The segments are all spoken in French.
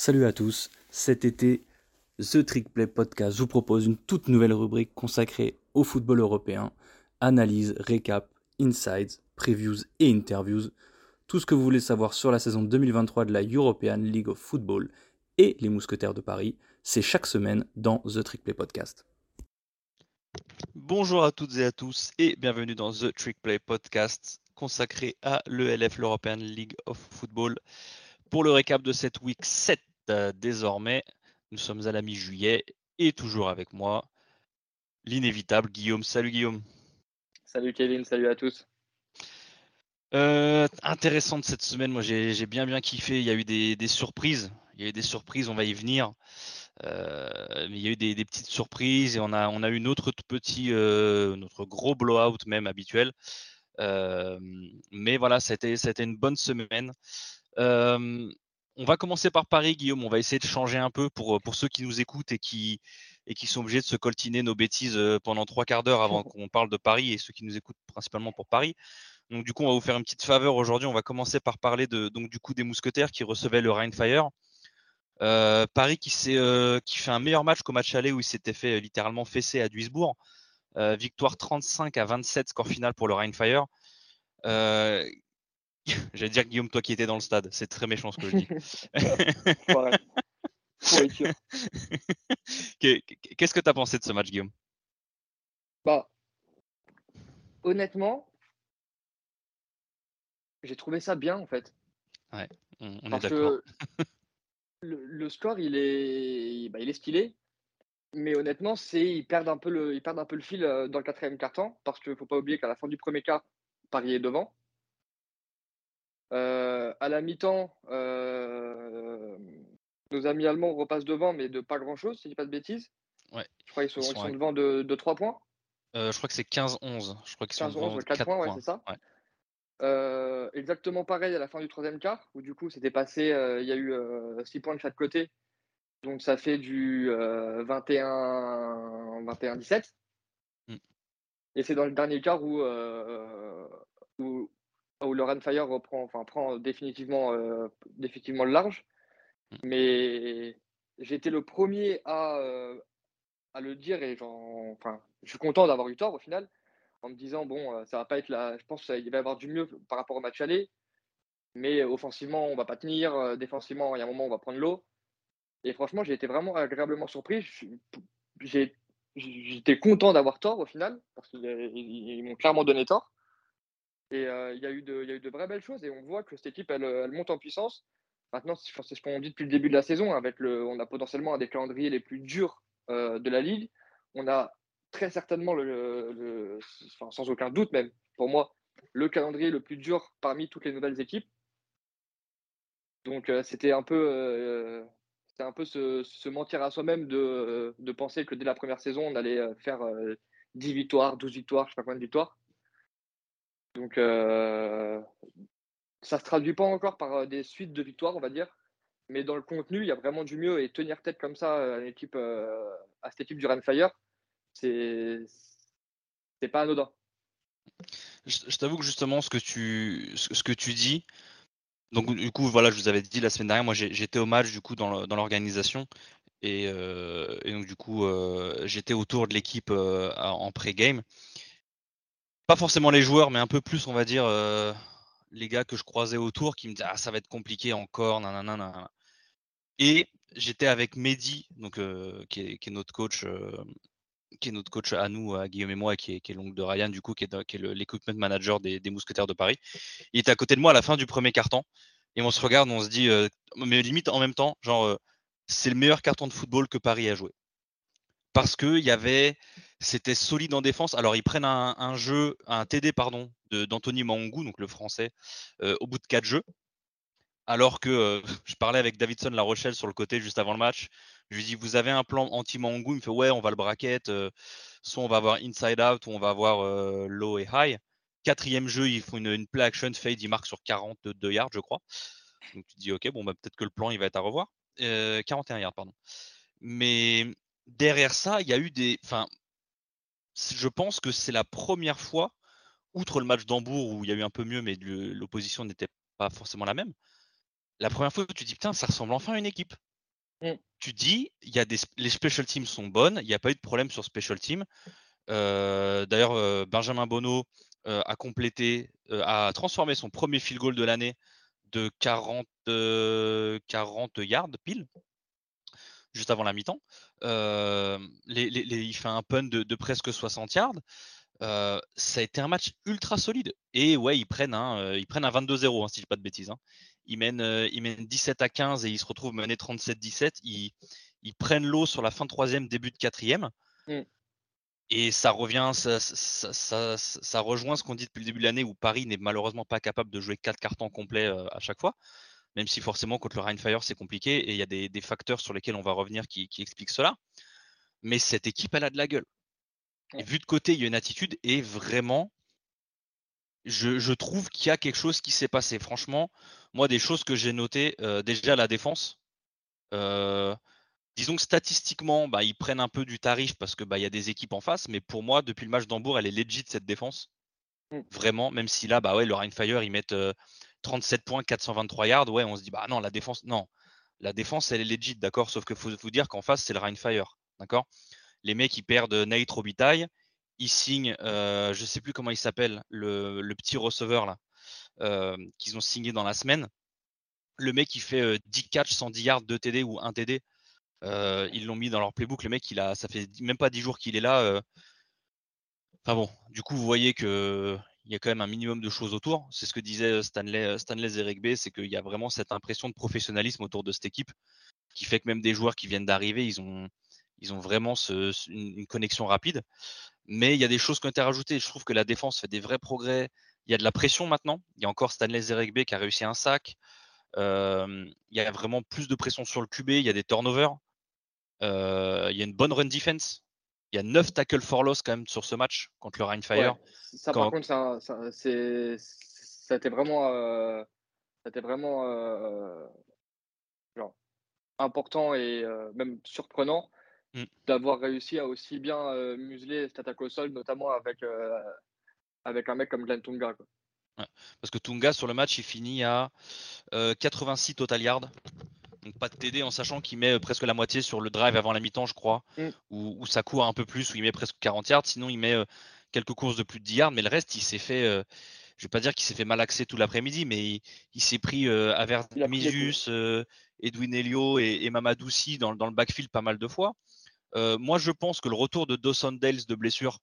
Salut à tous, cet été, The Trick Play Podcast vous propose une toute nouvelle rubrique consacrée au football européen, analyse, récap, insights, previews et interviews, tout ce que vous voulez savoir sur la saison 2023 de la European League of Football et les Mousquetaires de Paris, c'est chaque semaine dans The Trick Play Podcast. Bonjour à toutes et à tous et bienvenue dans The Trick Play Podcast consacré à l'ELF, l'European League of Football. Pour le récap de cette week 7 euh, désormais, nous sommes à la mi-juillet et toujours avec moi l'inévitable Guillaume. Salut Guillaume. Salut Kevin, salut à tous. Euh, intéressante cette semaine, moi j'ai bien bien kiffé. Il y a eu des, surprises. Il y a eu des surprises, on va y venir. Euh, mais il y a eu des, petites surprises et on a, on a eu notre petit, notre gros blowout même habituel. mais voilà, c'était une bonne semaine on va commencer par Paris, Guillaume. On va essayer de changer un peu pour, pour ceux qui nous écoutent et qui, et qui sont obligés de se coltiner nos bêtises pendant trois quarts d'heure avant qu'on parle de Paris et ceux qui nous écoutent principalement pour Paris. Donc du coup, on va vous faire une petite faveur aujourd'hui. On va commencer par parler de, donc, du coup des mousquetaires qui recevaient le Rheinfire. Euh, Paris qui, qui fait un meilleur match qu'au match aller où il s'était fait littéralement fessé à Duisbourg. victoire 35 à 27, score final pour le Rheinfire. J'allais dire Guillaume, toi qui étais dans le stade, c'est très méchant ce que je dis. Qu'est-ce que tu as pensé de ce match, Guillaume? Bah, honnêtement, j'ai trouvé ça bien en fait. Ouais, on, est d'accord. Le, score, il est, bah, il est stylé, mais honnêtement, c'est ils perdent un peu le, ils perdent un peu le fil euh, dans le quatrième quart-temps parce qu'il ne faut pas oublier qu'à la fin du premier quart, Paris est devant. Euh, à la mi-temps, euh, nos amis allemands repassent devant, mais de pas grand-chose, si je dis pas de bêtises. Ouais. Je crois qu'ils sont, devant de, de, 3 points. Euh, je crois que c'est 15-11. Je crois qu'ils sont 11, 4, points, ouais, c'est ça. exactement pareil à la fin du troisième quart, où du coup c'était passé, il y a eu 6 points de chaque côté. Donc ça fait du 21-17. Mm. Et c'est dans le dernier quart où, où, où le Fire reprend, enfin, prend définitivement, euh, définitivement le large. Mmh. Mais été le premier à, euh, à le dire et enfin, je suis content d'avoir eu tort au final en me disant bon, euh, ça va pas être là. Je pense qu'il va y avoir du mieux par rapport au match aller, mais offensivement, on va pas tenir. défensivement, il y a un moment, on va prendre l'eau. Et franchement, j'ai été vraiment agréablement surpris. J'étais content d'avoir tort au final, parce qu'ils m'ont clairement donné tort. Et il y, a eu de, vraies belles choses et on voit que cette équipe, elle, elle monte en puissance. Maintenant, c'est ce qu'on dit depuis le début de la saison. Avec on a potentiellement un des calendriers les plus durs de la ligue. On a très certainement, sans aucun doute même, pour moi, le calendrier le plus dur parmi toutes les nouvelles équipes. Donc, c'était un peu, c'était un peu se, se, mentir à soi-même de, de, penser que dès la première saison, on allait faire 10 victoires, 12 victoires, je ne sais pas combien de victoires. Donc, euh, ça se traduit pas encore par euh, des suites de victoires, on va dire. Mais dans le contenu, il y a vraiment du mieux. Et tenir tête comme ça à, équipe, euh, à cette équipe du Fire, c'est pas anodin. Je, t'avoue que justement, ce que tu, ce que tu dis, donc du coup, voilà, je vous avais dit la semaine dernière, moi j'étais au match du coup dans l'organisation. Et, et, donc du coup, j'étais autour de l'équipe en pré-game pas forcément les joueurs, mais un peu plus, on va dire, euh, les gars que je croisais autour qui me disaient Ah, ça va être compliqué encore, nanana. Et j'étais avec Mehdi, donc, euh, qui, est, notre coach. Euh, qui est notre coach à nous, à Guillaume et moi, qui est, l'oncle de Ryan, du coup, qui est, qui l'equipment manager des, Mousquetaires de Paris. Il était à côté de moi à la fin du premier carton. Et on se regarde, on se dit, mais limite en même temps, genre, c'est le meilleur carton de football que Paris a joué. Parce qu'il y avait, c'était solide en défense. Alors, ils prennent un, jeu, un TD, pardon, d'Anthony Mangou, donc le français, euh, au bout de quatre jeux. Alors que euh, je parlais avec Davidson La Rochelle sur le côté juste avant le match. Je lui dis Vous avez un plan anti-Mangou? Il me fait Ouais, on va le bracket. Euh, soit on va avoir inside out, ou on va avoir low et high. Quatrième jeu, ils font une, play action fade. Ils marquent sur 42 yards, je crois. Donc tu te dis Ok, bon, bah, peut-être que le plan, il va être à revoir. 41 yards, pardon. Mais derrière ça, il y a eu des. Enfin, je pense que c'est la première fois, outre le match d'Hambourg où il y a eu un peu mieux, mais l'opposition n'était pas forcément la même. La première fois que tu dis putain, ça ressemble enfin à une équipe. mm. tu dis, il y a des, les special teams sont bonnes, il n'y a pas eu de problème sur special teams. D'ailleurs, Benjamin Bonneau a complété, a transformé son premier field goal de l'année de 40, 40 yards pile, juste avant la mi-temps. il fait un punt de, presque 60 yards. ça a été un match ultra solide. Et ouais, ils prennent un, ils prennent un 22-0, hein, si je dis pas de bêtises. Hein. Ils, mènent, ils mènent 17 à 15 et ils se retrouvent menés 37-17. Ils, ils, prennent l'eau sur la fin de troisième, début de quatrième. Mmh. Et ça revient, ça, ça, rejoint ce qu'on dit depuis le début de l'année où Paris n'est malheureusement pas capable de jouer quatre cartons complets à chaque fois, même si forcément contre le Rheinfire c'est compliqué et il y a des, facteurs sur lesquels on va revenir qui, expliquent cela. Mais cette équipe, elle a de la gueule. Et vu de côté, il y a une attitude et vraiment, je, trouve qu'il y a quelque chose qui s'est passé. Franchement, moi, des choses que j'ai notées, déjà la défense disons que statistiquement, bah, ils prennent un peu du tarif parce que bah, y a des équipes en face, mais pour moi, depuis le match d'Hambourg, elle est legit cette défense. Mmh. Vraiment, même si là, bah ouais, le Rheinfire, ils mettent 37 points, 423 yards, ouais, on se dit, bah non, la défense, non. La défense, elle est legit, d'accord Sauf qu'il faut vous dire qu'en face, c'est le Rheinfire, d'accord Les mecs, ils perdent Nate Robitaille, ils signent, je je sais plus comment il s'appelle, le, petit receveur là, qu'ils ont signé dans la semaine. Le mec, il fait 10 catchs, 110 yards, 2 TD ou 1 TD ils l'ont mis dans leur playbook. Le mec, il a, ça fait même pas 10 jours qu'il est là. Enfin bon, du coup, vous voyez que il y a quand même un minimum de choses autour. C'est ce que disait Stanley, Stanley Zerigbe, c'est qu'il y a vraiment cette impression de professionnalisme autour de cette équipe qui fait que même des joueurs qui viennent d'arriver, ils ont, ils ont vraiment une, connexion rapide. Mais il y a des choses qui ont été rajoutées. Je trouve que la défense fait des vrais progrès. Il y a de la pression maintenant. Il y a encore Stanley Zerigbe qui a réussi un sac. il y a vraiment plus de pression sur le QB. Il y a des turnovers. Euh, il y a une bonne run defense. Il y a 9 tackles for loss quand même sur ce match contre le Rheinfire. Ça, par contre, ça, ça, ça a été vraiment, euh, vraiment euh, genre, important et même surprenant mmh. d'avoir réussi à aussi bien museler cette attaque au sol, notamment avec, avec un mec comme Glenn Tunga. Parce que Tunga, sur le match, il finit à 86 total yards pas de TD en sachant qu'il met euh, presque la moitié sur le drive avant la mi-temps, je crois, mm. où, ça court un peu plus, où il met presque 40 yards. Sinon, il met euh, quelques courses de plus de 10 yards, mais le reste, il s'est fait. Euh, je vais pas dire qu'il s'est fait malaxer tout l'après-midi, mais il, s'est pris Aver Misius, Edwin Elio et, et Mamadoussi dans, dans, le backfield pas mal de fois. moi, je pense que le retour de Dawson Dales de blessure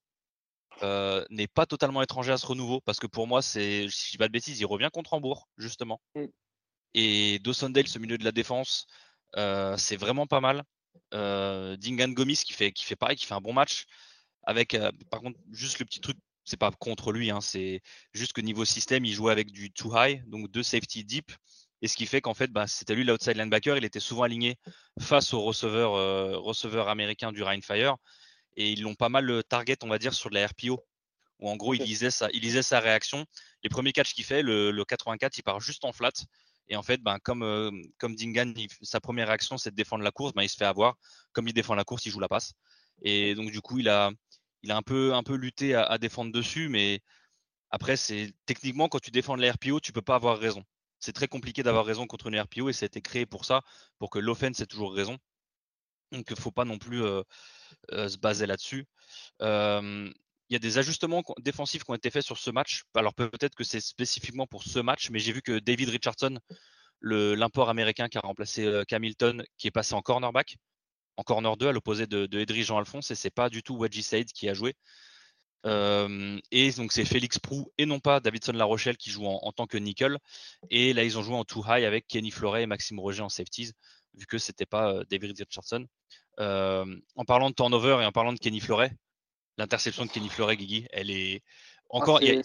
n'est pas totalement étranger à ce renouveau, parce que pour moi, c'est, si je dis pas de bêtises, il revient contre Hambourg, justement. Mm. Et Dawson Dale, ce milieu de la défense, euh, c'est vraiment pas mal. Euh, Dingan Gomis qui fait, qui fait pareil, qui fait un bon match. Avec, euh, par contre, juste le petit truc, c'est pas contre lui, hein, c'est juste que niveau système, il jouait avec du too high, donc deux safety deep. Et ce qui fait qu'en fait, bah, c'était lui l'outside linebacker. Il était souvent aligné face au receveur, receveur américain du Rheinfire. Et ils l'ont pas mal target, on va dire, sur de la RPO. Où en gros, il lisait sa, il lisait sa réaction. Les premiers catchs qu'il fait, le, le, 84, il part juste en flat. Et en fait, ben, comme, euh, Dingan, sa première réaction, c'est de défendre la course, ben, il se fait avoir. Comme il défend la course, il joue la passe. Et donc, du coup, il a, il a un, peu, un peu lutté à, défendre dessus. Mais après, c'est techniquement, quand tu défends la RPO, tu peux pas avoir raison. C'est très compliqué d'avoir raison contre une RPO et ça a été créé pour ça, pour que l'offense ait toujours raison. Donc, il ne faut pas non plus euh, euh, se baser là-dessus il y a des ajustements défensifs qui ont été faits sur ce match. Alors peut-être que c'est spécifiquement pour ce match, mais j'ai vu que David Richardson, l'import américain qui a remplacé euh, Camilton, qui est passé en cornerback, en corner 2 à l'opposé de, de Jean-Alphonse, et c'est pas du tout Wedgie Said qui a joué. Euh, et donc c'est Félix Prou et non pas Davidson La Rochelle qui joue en, tant que nickel. Et là ils ont joué en too high avec Kenny Floret et Maxime Roger en safeties, vu que c'était pas euh, David Richardson. en parlant de turnover et en parlant de Kenny Floret, l'interception de Kenny Fleuret, Guigui, elle est ah, encore. il,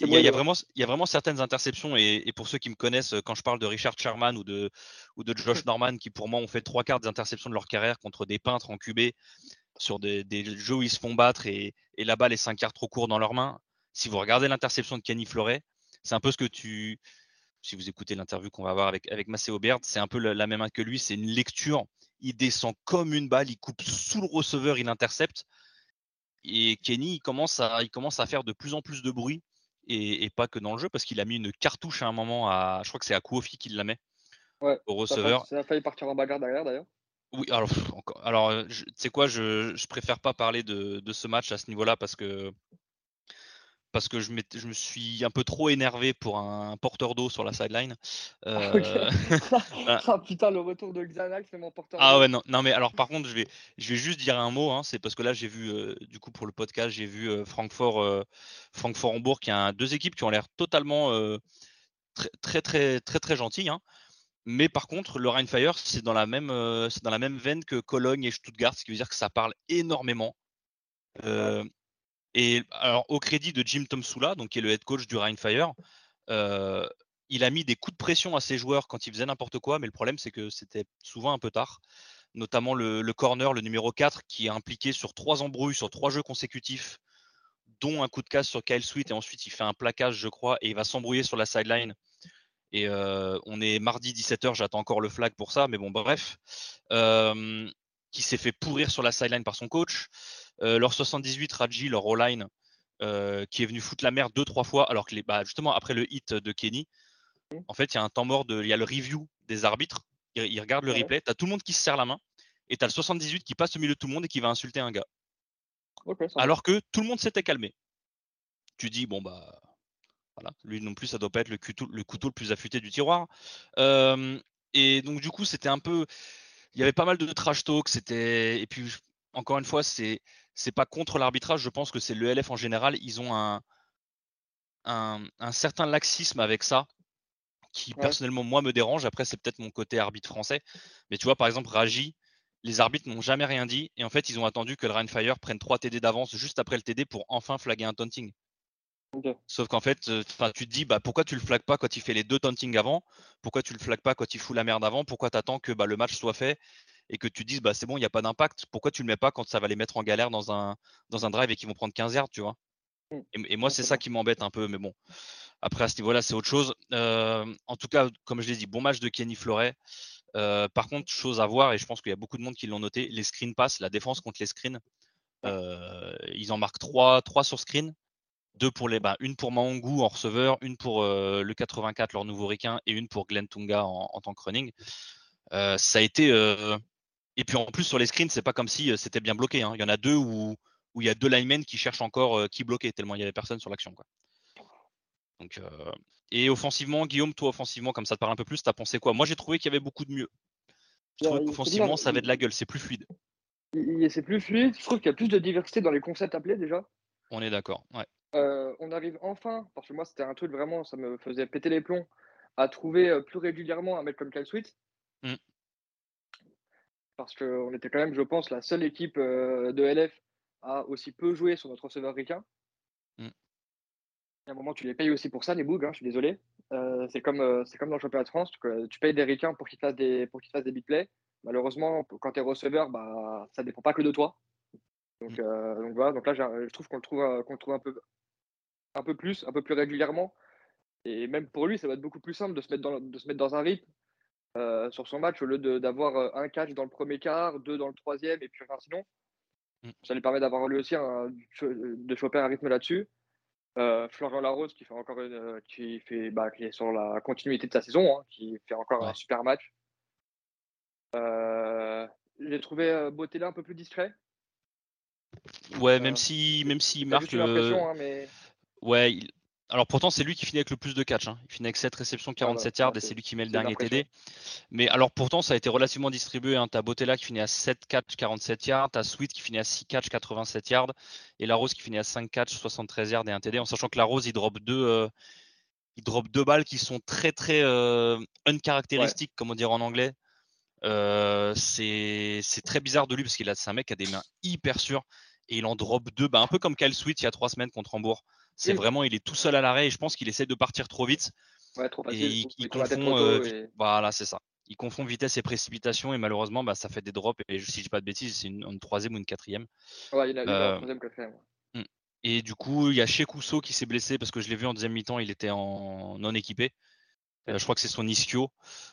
y a, vraiment, il y a vraiment certaines interceptions, et, pour ceux qui me connaissent, quand je parle de Richard Sherman ou de, ou de Josh Norman, qui pour moi ont fait trois quarts des interceptions de leur carrière contre des peintres en QB sur des, jeux où ils se font battre et, là-bas les cinq quarts trop courts dans leurs mains. Si vous regardez l'interception de Kenny Fleuret, c'est un peu ce que tu. Si vous écoutez l'interview qu'on va avoir avec, avec Maceo Baird, c'est un peu la, la même que lui. C'est une lecture. Il descend comme une balle, il coupe sous le receveur, il intercepte. Et Kenny, il commence, à, il commence à faire de plus en plus de bruit, et, pas que dans le jeu, parce qu'il a mis une cartouche à un moment, à, je crois que c'est à Kuofi qu'il la met, Ouais, au receveur. ça a failli partir en bagarre derrière d'ailleurs. Oui, alors, alors euh, tu sais quoi, je, je préfère pas parler de, de ce match à ce niveau-là parce que parce que je, me suis un peu trop énervé pour un porteur d'eau sur la sideline. Ah. Euh, Ah. ah putain, le retour de Xanax, c'est mon porteur. Ah d'eau. ouais, non, non, mais alors par contre, je vais, je vais juste dire un mot, hein, c'est parce que là, j'ai vu, euh, du coup, pour le podcast, j'ai vu euh, Francfort, Francfort-Hambourg, qui a deux équipes qui ont l'air totalement très, très, très, très, très gentilles. hein. Mais par contre, le Rheinfire, c'est dans, la même, c'est dans la même veine que Cologne et Stuttgart, ce qui veut dire que ça parle énormément. Euh, et alors, au crédit de Jim Tomsula, donc qui est le head coach du Rheinfire, euh, il a mis des coups de pression à ses joueurs quand ils faisaient n'importe quoi, mais le problème, c'est que c'était souvent un peu tard. Notamment le, corner, le numéro 4, qui est impliqué sur trois embrouilles, sur trois jeux consécutifs, dont un coup de casse sur Kyle Sweet, et ensuite il fait un plaquage, je crois, et il va s'embrouiller sur la sideline. Et euh, on est mardi 17h, j'attends encore le flag pour ça, mais bon, bref. Euh, qui s'est fait pourrir sur la sideline par son coach. Euh, leur 78, Raji, leur O-line, euh, qui est venu foutre la merde deux, trois fois, alors que les, bah, justement après le hit de Kenny, en fait, il y a un temps mort, il y a le review des arbitres, ils, ils regardent le Ouais. replay, tu as tout le monde qui se serre la main, et tu as le 78 qui passe au milieu de tout le monde et qui va insulter un gars. Alors que tout le monde s'était calmé. Tu dis, bon, bah, voilà, lui non plus, ça doit pas être le couteau le, couteau le plus affûté du tiroir. Euh, et donc, du coup, c'était un peu. Il y avait pas mal de trash talk. C'était. Et puis, encore une fois, c'est. C'est pas contre l'arbitrage, je pense que c'est l'ELF en général. Ils ont un, un, un certain laxisme avec ça qui, Ouais. personnellement, moi, me dérange. Après, c'est peut-être mon côté arbitre français. Mais tu vois, par exemple, Raji, les arbitres n'ont jamais rien dit. Et en fait, ils ont attendu que le Rheinfire prenne 3 TD d'avance juste après le TD pour enfin flaguer un taunting. Sauf qu'en fait, euh, tu te dis, bah, pourquoi tu le flagues pas quand il fait les deux taunting avant? Pourquoi tu le flagues pas quand il fout la merde avant? Pourquoi tu attends que bah, le match soit fait et que tu dises, bah, c'est bon, il n'y a pas d'impact Pourquoi tu le mets pas quand ça va les mettre en galère dans un, dans un drive et qu'ils vont prendre 15 yards, tu vois? Mm. et, et moi, c'est ça qui m'embête un peu, mais bon. Après, à ce niveau-là, c'est autre chose. Euh, en tout cas, comme je l'ai dit, bon match de Kenny Floret. Euh, par contre, chose à voir, et je pense qu'il y a beaucoup de monde qui l'ont noté, les screen pass, la défense contre les screens. Euh, ils en marquent 3, 3 sur screen. Deux pour les, bah, une pour Maongu en receveur, une pour euh, le 84, leur nouveau requin, et une pour Glenn Tunga en, en tant que running. Euh, ça a été. euh, Et puis en plus, sur les screens, c'est pas comme si euh, c'était bien bloqué. hein. Il y en a deux où, où il y a deux linemen qui cherchent encore euh, qui bloquer, tellement il y avait personne sur l'action. quoi. Donc, euh, Et offensivement, Guillaume, toi, offensivement, comme ça te parle un peu plus, t'as pensé quoi? Moi, j'ai trouvé qu'il y avait beaucoup de mieux. Je a- trouvais qu'offensivement, ça avait de la gueule, c'est plus fluide. C'est plus fluide. Je trouve qu'il y a plus de diversité dans les concepts appelés déjà. On est d'accord. Ouais. Euh, on arrive enfin, parce que moi c'était un truc vraiment, ça me faisait péter les plombs, à trouver plus régulièrement un mec comme Kyle Sweet. Mm. Parce qu'on était quand même, je pense, la seule équipe euh, de LF à aussi peu jouer sur notre receveur ricain. Mm. À un moment, tu les payes aussi pour ça, les bougs, hein, je suis désolé. Euh, c'est comme, euh, c'est comme dans le championnat de France, tu payes des ricains pour qu'ils fassent des, pour qu'ils fassent des big plays. Malheureusement, quand tu es receveur, bah, ça dépend pas que de toi. Donc, euh, donc voilà, donc là, je trouve qu'on le trouve, qu'on le trouve un peu, un peu plus, un peu plus régulièrement. Et même pour lui, ça va être beaucoup plus simple de se mettre dans, de se mettre dans un rythme euh, sur son match au lieu de- d'avoir euh, un catch dans le premier quart, deux dans le troisième et puis rien sinon. Mm. Ça lui permet d'avoir lui aussi un- de choper un rythme là-dessus. Euh, Florian Larose qui fait encore une, euh, qui fait bah, qui est sur la continuité de sa saison, hein, qui fait encore un super match. Euh, J'ai trouvé Botella un peu plus discret. Ouais, même si, même s'il J'ai marque. hein, mais Ouais, il- alors pourtant c'est lui qui finit avec le plus de catch. hein. Il finit avec 7 réceptions, 47 voilà, yards et c'est- lui qui met le dernier. TD. Mais alors pourtant ça a été relativement distribué. Hein. T'as Botella qui finit à 7 catch, 47 yards. T'as Sweet qui finit à 6 catch, 87 yards. Et Larose qui finit à 5 catch, 73 yards et un TD. En sachant que Larose il drop deux, euh, il drop deux balles qui sont très très euh, uncaractéristiques, comme on dirait en anglais. Euh, c'est c'est très bizarre de lui parce qu'il a c'est un mec qui a des mains hyper sûres et il en drop deux, bah, un peu comme Kyle Sweet il y a trois semaines contre Hambourg. C'est vraiment, il est tout seul à l'arrêt et je pense qu'il essaie de partir trop vite. ouais, trop Et facile. il, confond, euh, et- voilà, c'est ça. Il confond vitesse et précipitation et malheureusement, bah, ça fait des drops. Et si je dis pas de bêtises, c'est une, une troisième ou une quatrième. Ouais, il y en a eu Euh, un troisième quatrième. Et du coup, il y a Ousso qui s'est blessé parce que je l'ai vu en deuxième mi-temps, il était en non équipé. Euh, je crois que c'est son ischio.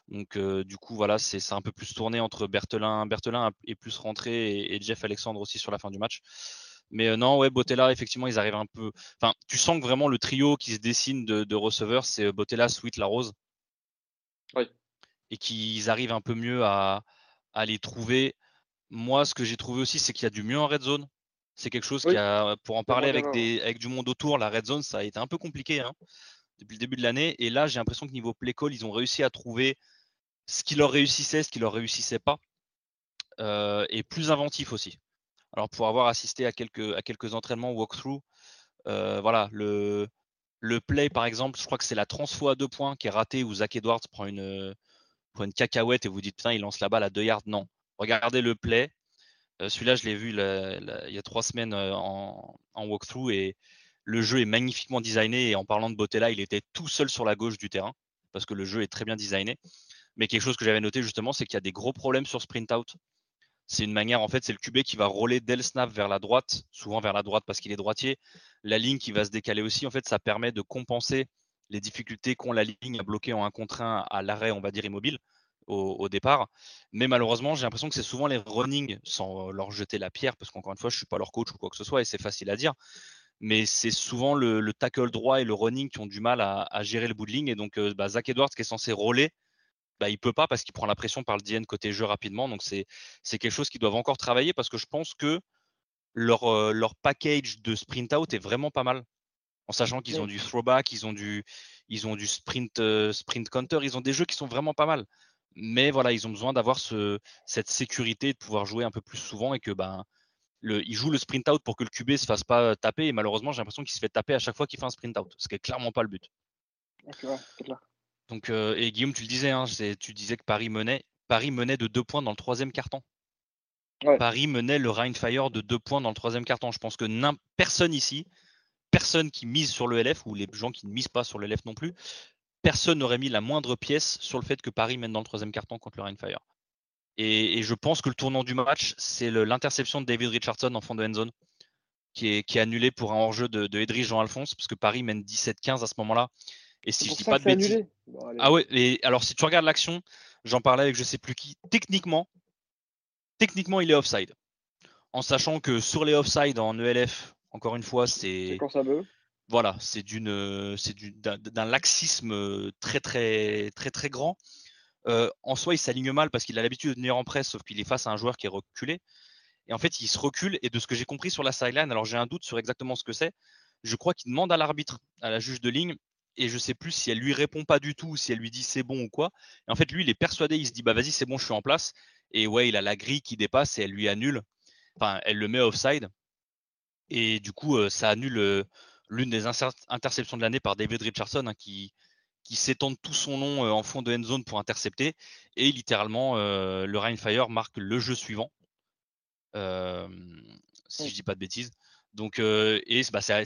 Donc, euh, du coup, voilà, c'est c'est un peu plus tourné entre Berthelin. Berthelin est plus rentré et, et Jeff Alexandre aussi sur la fin du match. Mais euh, non, ouais, Botella, effectivement, ils arrivent un peu. Enfin, tu sens que vraiment le trio qui se dessine de, de receveurs, c'est euh, Botella, Sweet, Larose. Oui. et qu'ils arrivent un peu mieux à, à les trouver. Moi, ce que j'ai trouvé aussi, c'est qu'il y a du mieux en red zone. C'est quelque chose qui a, pour en parler avec, des, avec du monde autour, la red zone, ça a été un peu compliqué hein, depuis le début de l'année. Et là, j'ai l'impression que niveau play call, ils ont réussi à trouver ce qui leur réussissait, ce qui leur réussissait pas, euh, et plus inventif aussi. Alors pour avoir assisté à quelques, entraînements walkthrough, euh, voilà, le, play par exemple, je crois que c'est la transfo à deux points qui est ratée où Zach Edwards prend une, prend une cacahuète et vous dites putain il lance la balle à deux yards. Non, regardez le play, euh, celui-là, je l'ai vu il y a trois semaines euh, en, walkthrough et le jeu est magnifiquement designé. Et en parlant de là, il était tout seul sur la gauche du terrain parce que le jeu est très bien designé. Mais quelque chose que j'avais noté justement, c'est qu'il y a des gros problèmes sur sprint out. C'est une manière, en fait, c'est le QB qui va rouler dès le snap vers la droite, souvent vers la droite parce qu'il est droitier. La ligne qui va se décaler aussi, en fait, ça permet de compenser les difficultés qu'ont la ligne à bloquer en un contre un à l'arrêt, on va dire, immobile au, départ. Mais malheureusement, j'ai l'impression que c'est souvent les running, sans leur jeter la pierre, parce qu'encore une fois, je ne suis pas leur coach ou quoi que ce soit, et c'est facile à dire. Mais c'est souvent le, tackle droit et le running qui ont du mal à, gérer le bout de ligne. Et donc, euh, bah, Zach Edwards, qui est censé rouler, bah, il peut pas parce qu'il prend la pression par le DN côté jeu rapidement. Donc, c'est quelque chose qu'ils doivent encore travailler parce que je pense que leur, euh, leur package de sprint out est vraiment pas mal. En sachant qu'ils ont du throwback, ils ont du, ils ont du sprint, euh, sprint counter, ils ont des jeux qui sont vraiment pas mal. Mais voilà, ils ont besoin d'avoir ce, cette sécurité de pouvoir jouer un peu plus souvent et que ben, le, il joue le sprint out pour que le QB se fasse pas taper. Et malheureusement, j'ai l'impression qu'il se fait taper à chaque fois qu'il fait un sprint out, ce qui est clairement pas le but. Donc, euh, et Guillaume, tu le disais, hein, tu disais que Paris menait, Paris menait de deux points dans le troisième carton. Paris menait le Rhine Fire de deux points dans le troisième carton. Je pense que personne ici, personne qui mise sur le LF ou les gens qui ne misent pas sur le LF non plus, personne n'aurait mis la moindre pièce sur le fait que Paris mène dans le troisième carton contre le Rainfire. Et, et je pense que le tournant du match, c'est l'interception de David Richardson en fond de end zone, qui est, qui est annulé pour un hors-jeu de, de Jean-Alphonse, parce que Paris mène 17-15 à ce moment-là. Et si je dis pas de bêtises. ah ouais, et alors si tu regardes l'action, j'en parlais avec je sais plus qui, techniquement, techniquement il est offside. En sachant que sur les offside en ELF, encore une fois, c'est. quand ça veut voilà, c'est d'une, c'est d'un laxisme très très très très grand. en soi, il s'aligne mal parce qu'il a l'habitude de tenir en presse, sauf qu'il est face à un joueur qui est reculé. Et en fait, il se recule. Et de ce que j'ai compris sur la sideline, alors j'ai un doute sur exactement ce que c'est. Je crois qu'il demande à l'arbitre, à la juge de ligne, et je sais plus si elle lui répond pas du tout, si elle lui dit c'est bon ou quoi. Et en fait, lui, il est persuadé, il se dit bah vas-y, c'est bon, je suis en place. Et ouais, il a la grille qui dépasse et elle lui annule. Enfin, elle le met offside. Et du coup, ça annule l'une des interceptions de l'année par David Richardson, hein, qui, qui s'étend tout son long euh, en fond de end zone pour intercepter. Et littéralement, euh, le Rainfire marque le jeu suivant. Euh, si je dis pas de bêtises. Donc, et bah, c'est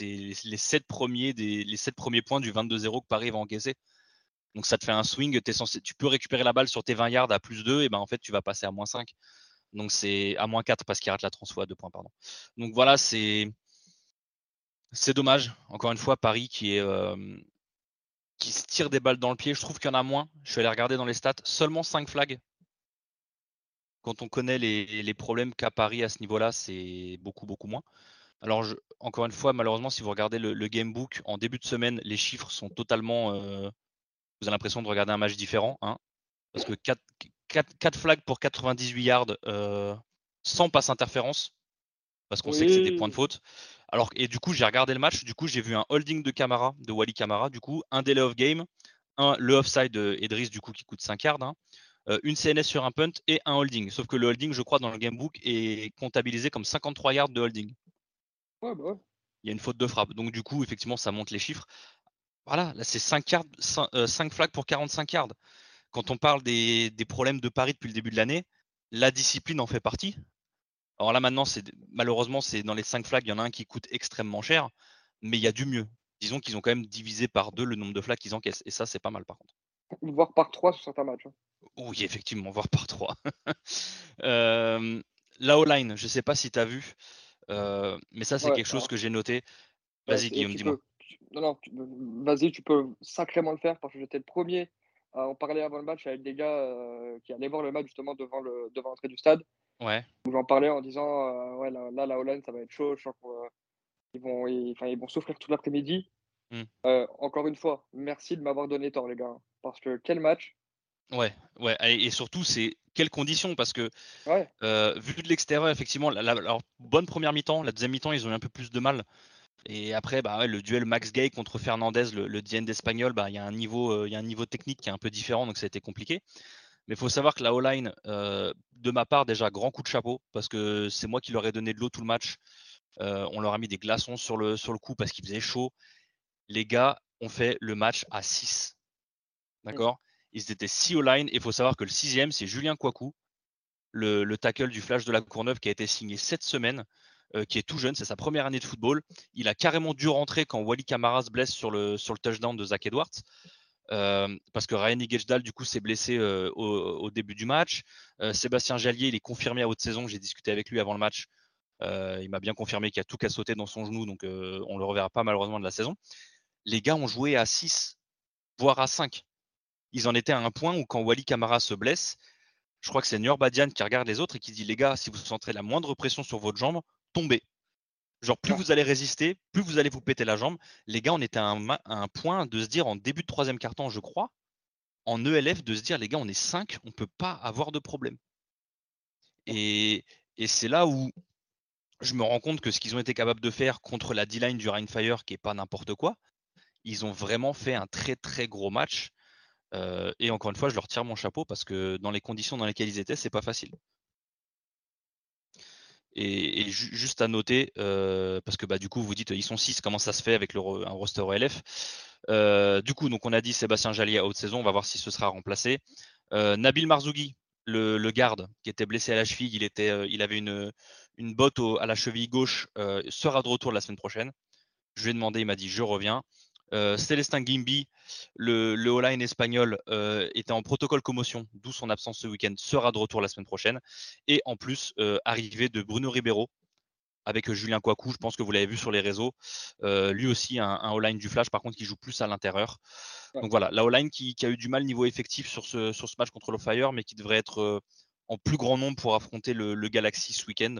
les sept premiers des les sept premiers points du 22-0 que Paris va encaisser. Donc ça te fait un swing, tu peux récupérer la balle sur tes 20 yards à plus 2, et ben en fait tu vas passer à moins 5. Donc c'est à moins 4 parce qu'il rate la transfo à 2 points, pardon. Donc voilà, c'est dommage. Encore une fois, Paris qui qui se tire des balles dans le pied. Je trouve qu'il y en a moins. Je suis allé regarder dans les stats. Seulement 5 flags. Quand on connaît les, problèmes qu'a Paris à ce niveau-là, c'est beaucoup, beaucoup moins. Alors, encore une fois, malheureusement, si vous regardez le, gamebook en début de semaine, les chiffres sont totalement. vous avez l'impression de regarder un match différent. Hein, parce que 4, 4, flags pour 98 yards sans passe interférence. Parce qu'on sait que c'est des points de faute. Alors, et du coup, j'ai regardé le match. Du coup, j'ai vu un holding de Camara, de Wally Camara. Du coup, un délai of game, un, le offside de Edris, du coup, qui coûte 5 yards. Hein, euh, une CNS sur un punt et un holding. Sauf que le holding, je crois, dans le gamebook est comptabilisé comme 53 yards de holding. Ouais, bah ouais. Il y a une faute de frappe. Donc, du coup, effectivement, ça monte les chiffres. Voilà, là, c'est 5, yards, 5, euh, flags pour 45 yards. Quand on parle des, des problèmes de Paris depuis le début de l'année, la discipline en fait partie. Alors là maintenant, c'est malheureusement, c'est dans les 5 flags, il y en a un qui coûte extrêmement cher, mais il y a du mieux. Disons qu'ils ont quand même divisé par deux le nombre de flags qu'ils encaissent. Et ça, c'est pas mal par contre. Voire par 3 sur certains matchs. Hein. Oui, effectivement, voire par 3. euh, la O-line, je ne sais pas si tu as vu, euh, mais ça, c'est quelque chose que j'ai noté. Vas-y, Guillaume, dis-moi. Non, non, vas-y, tu peux sacrément le faire parce que j'étais le premier. à en parler avant le match avec des gars euh, qui allaient voir le match justement devant le devant l'entrée du stade. Ouais. J'en parlais en disant, ouais, là, la Hollande, ça va être chaud. Je sens qu'ils vont, ils, ils, vont souffrir tout l'après-midi. Euh, encore une fois, merci de m'avoir donné tort, les gars. Parce que quel match Ouais, ouais, et surtout, c'est quelles conditions Parce que, vu de l'extérieur, effectivement, la, bonne première mi-temps, la deuxième mi-temps, ils ont eu un peu plus de mal. Et après, bah, le duel Max Gay contre Fernandez, le, le DN d'Espagnol, bah, il y, a un niveau, y a un niveau technique qui est un peu différent, donc ça a été compliqué. Mais il faut savoir que la O-line, de ma part, déjà, grand coup de chapeau, parce que c'est moi qui leur ai donné de l'eau tout le match. on leur a mis des glaçons sur le, sur le coup parce qu'il faisait chaud. Les gars ont fait le match à 6. Mmh. Ils étaient 6 O-line, et il faut savoir que le sixième, c'est Julien Kouakou, le, le, tackle du Flash de la Courneuve qui a été signé cette semaine. Euh, qui est tout jeune, c'est sa première année de football. Il a carrément dû rentrer quand Wally Kamara se blesse sur le, touchdown de Zach Edwards. Euh, parce que Ryan Higedal du coup s'est blessé euh, au, début du match. Sébastien Jallier, il est confirmé à haute saison. J'ai discuté avec lui avant le match. il m'a bien confirmé qu'il a tout qu'à sauter dans son genou, donc on le reverra pas malheureusement de la saison. Les gars ont joué à 6, voire à 5. Ils en étaient à un point où quand Wally Kamara se blesse, je crois que c'est Nur Badian qui regarde les autres et qui dit les gars, si vous sentez la moindre pression sur votre jambe, tomber. Genre, plus vous allez résister, plus vous allez vous péter la jambe. Les gars, on était à un, point de se dire en début de troisième carton, je crois, en ELF, de se dire les gars, on est 5, on ne peut pas avoir de problème. Et, c'est là où je me rends compte que ce qu'ils ont été capables de faire contre la D-line du Rainfire, qui n'est pas n'importe quoi, ils ont vraiment fait un très très gros match. Et encore une fois, je leur tire mon chapeau parce que dans les conditions dans lesquelles ils étaient, c'est pas facile. Et, juste à noter, parce que bah, du coup, vous dites, ils sont 6, comment ça se fait avec le, un roster OLF euh, Du coup, donc on a dit Sébastien Jallier à haute saison, on va voir si ce sera remplacé. Nabil Marzougui, le, garde, qui était blessé à la cheville, il, était, il avait une, une botte à la cheville gauche, sera de retour la semaine prochaine. Je lui ai demandé, il m'a dit, je reviens. Euh, Célestin Gimbi, le, le line espagnol, euh, était en protocole commotion, d'où son absence ce week-end, sera de retour la semaine prochaine. Et en plus, euh, arrivée de Bruno Ribeiro avec Julien Kouakou, je pense que vous l'avez vu sur les réseaux. lui aussi, un, un line du Flash, par contre, qui joue plus à l'intérieur. Donc voilà, la O-line qui, a eu du mal niveau effectif sur ce, sur ce match contre le Fire, mais qui devrait être en plus grand nombre pour affronter le, le Galaxy ce week-end.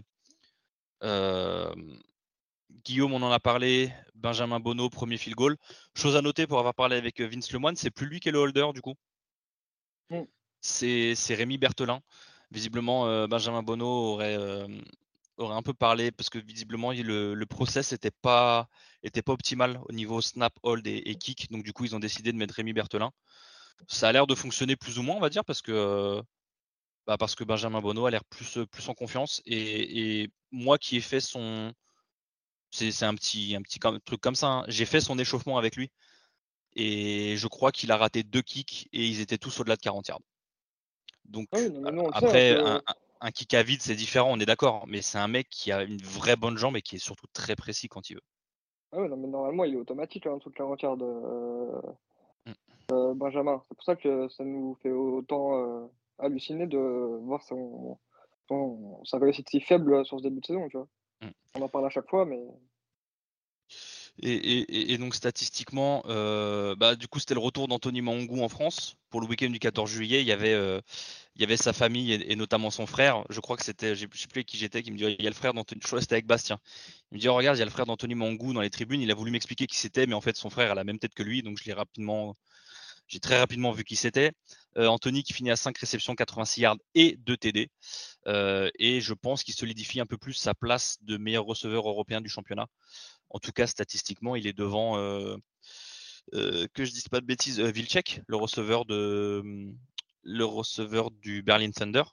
Guillaume, on en a parlé. Benjamin Bonneau, premier field goal. Chose à noter pour avoir parlé avec euh, Vince Lemoine, c'est plus lui qui est le holder du coup. Mm. C'est Rémi Berthelin. Visiblement, euh, Benjamin Bonneau euh, aurait, un peu parlé parce que visiblement, le, process n'était pas, était pas optimal au niveau snap, hold et, kick. Donc du coup, ils ont décidé de mettre Rémi Berthelin. Ça a l'air de fonctionner plus ou moins, on va dire, parce que, bah, parce que Benjamin Bonneau a l'air plus, plus en confiance. et moi qui ai fait son, c'est un petit, un petit truc comme ça. Hein. J'ai fait son échauffement avec lui. Et je crois qu'il a raté deux kicks et ils étaient tous au-delà de 40 yards. Donc ah après, un, kick à vide, c'est différent, on est d'accord. Mais c'est un mec qui a une vraie bonne jambe et qui est surtout très précis quand il veut. Ah non, mais normalement, il est automatique en dessous de 40 yards, euh, mmh. euh, Benjamin. C'est pour ça que ça nous fait autant euh, halluciner de voir son, sa réussite si faible sur ce début de saison. Tu vois. On en parle à chaque fois, mais. Et, donc statistiquement, euh, bah, du coup c'était le retour d'Anthony Mangou en France pour le week-end du 14 juillet. Il y avait, euh, il y avait sa famille et, notamment son frère. Je crois que c'était, je ne sais plus qui j'étais, qui me dit il y a le frère c'était avec Bastien. Il me dit oh, regarde, il y a le frère d'Anthony Mangou dans les tribunes. Il a voulu m'expliquer qui c'était, mais en fait son frère a la même tête que lui, donc je l'ai rapidement, j'ai très rapidement vu qui c'était. Euh, Anthony qui finit à 5 réceptions, 86 yards et 2 TD. Euh, et je pense qu'il solidifie un peu plus sa place de meilleur receveur européen du championnat. En tout cas, statistiquement, il est devant, euh, que je dise pas de bêtises, Vilcek, le receveur, de, le receveur du Berlin Thunder.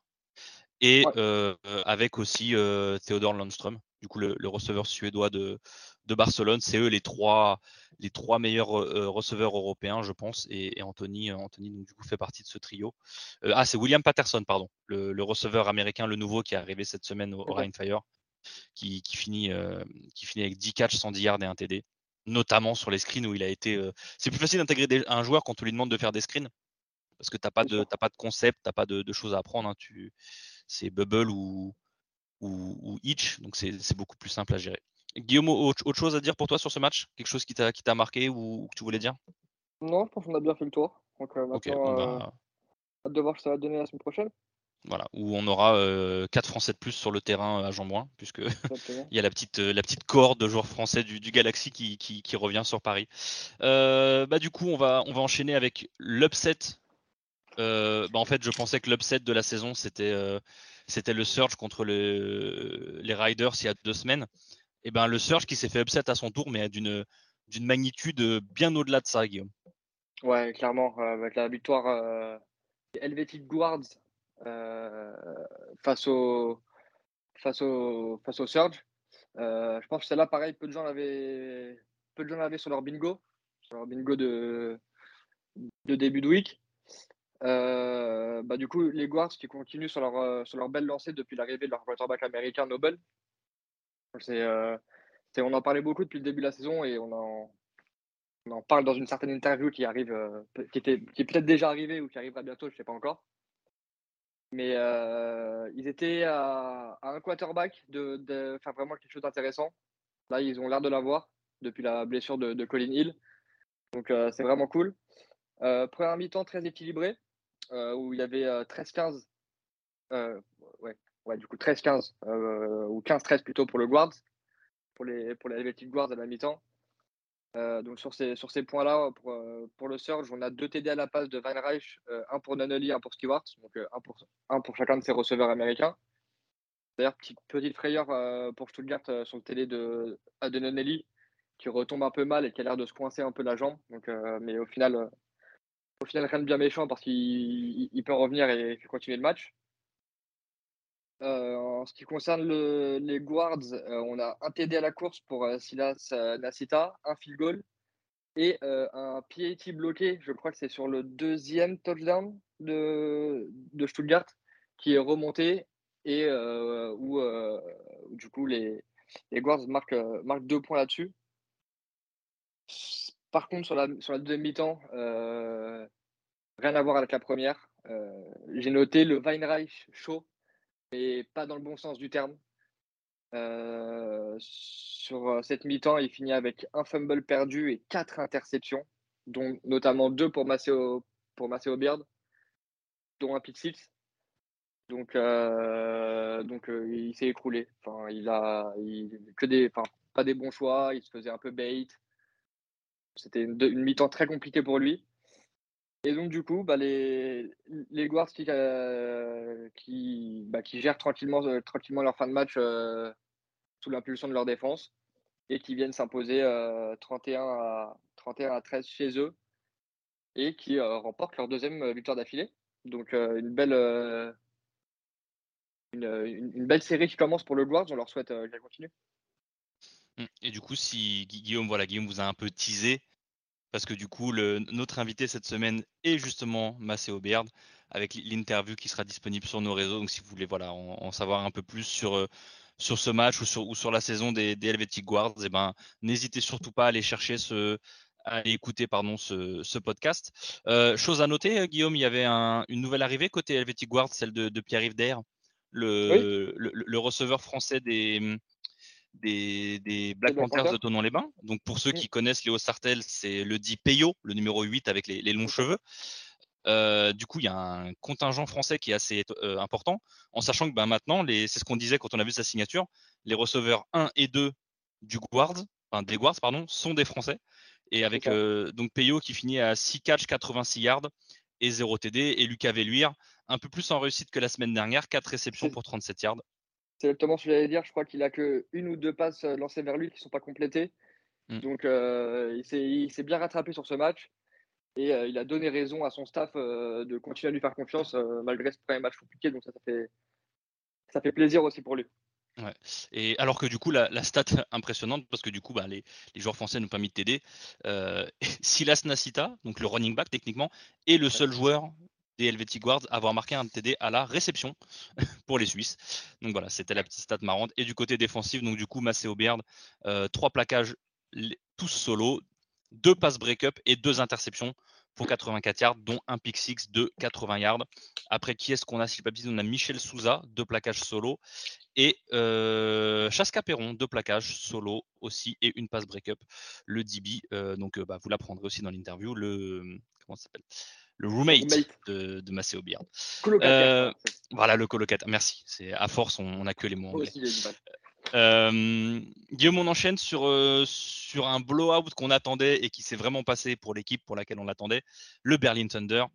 Et avec aussi Theodor Landström, du coup le, receveur suédois de, de Barcelone. C'est eux les trois, les trois meilleurs euh, receveurs européens, je pense, et, Anthony, euh, Anthony donc, du coup, fait partie de ce trio. Euh, ah, c'est William Patterson, pardon, le, receveur américain, le nouveau qui est arrivé cette semaine au, Rainfire, qui, finit, qui finit avec 10 catchs, 110 yards et un TD, notamment sur les screens où il a été. c'est plus facile d'intégrer un joueur quand on lui demande de faire des screens, parce que tu n'as pas, de, pas de concept, tu n'as pas de, choses à apprendre. Hein. tu, c'est Bubble ou, ou, ou Itch, donc c'est beaucoup plus simple à gérer. Guillaume, autre, chose à dire pour toi sur ce match? Quelque chose qui t'a marqué ou que tu voulais dire? Non, je pense qu'on a bien fait le tour. Donc euh, maintenant, euh, hâte de voir ce que ça va donner la semaine prochaine. Voilà, où on aura 4 euh, Français de plus sur le terrain à Jean-Bouin, puisque il y a la petite, la petite corde de joueurs français du, Galaxy qui, qui, revient sur Paris. bah, du coup, on va, on va enchaîner avec l'upset bah, en fait, je pensais que l'upset de la saison, c'était c'était le Surge contre les Riders il y a deux semaines. Et ben le Surge qui s'est fait upset à son tour, mais d'une d'une magnitude bien au-delà de ça, Guillaume. Ouais, clairement, avec la victoire Helvetic Guards face au face au face au Surge. je pense que celle-là, pareil, peu de gens l'avaient peu de gens l'avaient sur leur bingo, sur leur bingo de de début de week. Euh, bah, du coup, les Guards qui continuent sur leur, euh, sur leur belle lancée depuis l'arrivée de leur quarterback américain Noble. Euh, on en parlait beaucoup depuis le début de la saison et on en, parle dans une certaine interview qui arrive, qui, était, qui est peut-être déjà arrivée ou qui arrivera bientôt, je ne sais pas encore. Mais ils étaient à, un quarterback de, faire vraiment quelque chose d'intéressant. Là, ils ont l'air de l'avoir depuis la blessure de, de Colin Hill. Donc, c'est vraiment cool. première mi-temps très équilibré. Euh, où il y avait 13-15. Euh, euh, ouais, du coup 13-15 ou 15-13 plutôt pour le Guards, pour les, pour les Guards à la mi-temps. donc sur ces, sur ces points-là, pour, pour, le Surge, on a deux TD à la passe de Van un pour Nunnally, un pour Stewart, donc un, pour, un pour chacun de ses receveurs américains. D'ailleurs, petite, petite frayeur pour Stuttgart sur le TD de, de Nunnally, qui retombe un peu mal et qui a l'air de se coincer un peu la jambe. Donc, mais au final, au final, rien de bien méchant parce qu'il peut revenir et continuer le match. Euh, en ce qui concerne les guards, euh, on a un TD à la course pour euh, Silas Nasita, un field goal et un PAT bloqué, je crois que c'est sur le deuxième touchdown de, Stuttgart, qui est remonté et où, du coup les, guards marquent, marquent deux points là-dessus. Par contre, sur la, sur la deuxième mi-temps, euh, rien à voir avec la première. Euh, j'ai noté le Weinreich chaud, mais pas dans le bon sens du terme. Euh, sur cette mi-temps, il finit avec un fumble perdu et quatre interceptions, dont notamment deux pour Maceo, pour Beard, dont un pick six. Donc, donc il s'est écroulé. Enfin, il a que des, enfin, pas des bons choix. Il se faisait un peu bait. C'était une, mi-temps très compliquée pour lui. Et donc, du coup, bah, les, Guards qui, euh, bah, gèrent tranquillement, euh, tranquillement leur fin de match euh, sous l'impulsion de leur défense et qui viennent s'imposer 31, à, 31 à 13 chez eux et qui remportent leur deuxième victoire d'affilée. Donc, une, belle, une, belle série qui commence pour le Guards. On leur souhaite qu'elle continue. Mmh. Et du coup, si Guillaume, voilà, Guillaume vous a un peu teasé, parce que du coup, le, notre invité cette semaine est justement Maceo Beard, avec l'interview qui sera disponible sur nos réseaux. Donc, si vous voulez voilà, en, savoir un peu plus sur, euh, sur ce match ou sur, ou sur la saison des, des Helvetic Guards, eh ben, n'hésitez surtout pas à aller chercher ce, à écouter pardon, ce, ce podcast. Euh, chose à noter, Guillaume, il y avait une nouvelle arrivée côté Helvetic Guards, celle de, de Pierre-Yves le, le, le, receveur français des, des, Black Panthers de Tonon-les-Bains. Donc pour ceux qui connaissent Léo Sartel, c'est le dit Peyo, le numéro 8 avec les, longs cheveux. Euh, du coup, il y a un contingent français qui est assez euh, important, en sachant que ben, maintenant, c'est ce qu'on disait quand on a vu sa signature, les receveurs 1 et 2 du Guard, enfin, des Guards, pardon, sont des Français. Et avec euh, donc Peyo qui finit à 6 catch, 86 yards et 0 TD, et Lucas Velluire, un peu plus en réussite que la semaine dernière, 4 réceptions pour 37 yards. C'est exactement ce que j'allais dire. Je crois qu'il a que une ou deux passes euh, lancées vers lui qui ne sont pas complétées. Mm. Donc, euh, il s'est bien rattrapé sur ce match. Et euh, il a donné raison à son staff de continuer à lui faire confiance malgré ce premier match compliqué. Donc, ça, fait, ça fait plaisir aussi pour lui. Ouais. Et alors que du coup, la, stat impressionnante, parce que du coup, bah, les, les, joueurs français n'ont pas mis de TD. Silas Nasita, donc le running back techniquement, est le seul joueur des Helvetic Guards avoir marqué un TD à la réception pour les Suisses. Donc voilà, c'était la petite stat marrante. Et du côté défensif, donc du coup, Maceo Beard, euh, trois plaquages tous solo, deux passes break-up et deux interceptions pour 84 yards, dont un pick six de 80 yards. Après, qui est-ce qu'on a Si pas on a Michel Souza, deux plaquages solo, et euh, Perron, deux plaquages solo aussi, et une passe break-up. Le DB, euh, donc bah, vous l'apprendrez aussi dans l'interview, le comment s'appelle? Le roommate, de, de Maceo Beard. Euh, voilà, le colocataire. Merci. C'est à force, on n'a que les mots anglais. Euh, Guillaume, on enchaîne sur, euh, sur un blowout qu'on attendait et qui s'est vraiment passé pour l'équipe pour laquelle on l'attendait, le Berlin Thunder.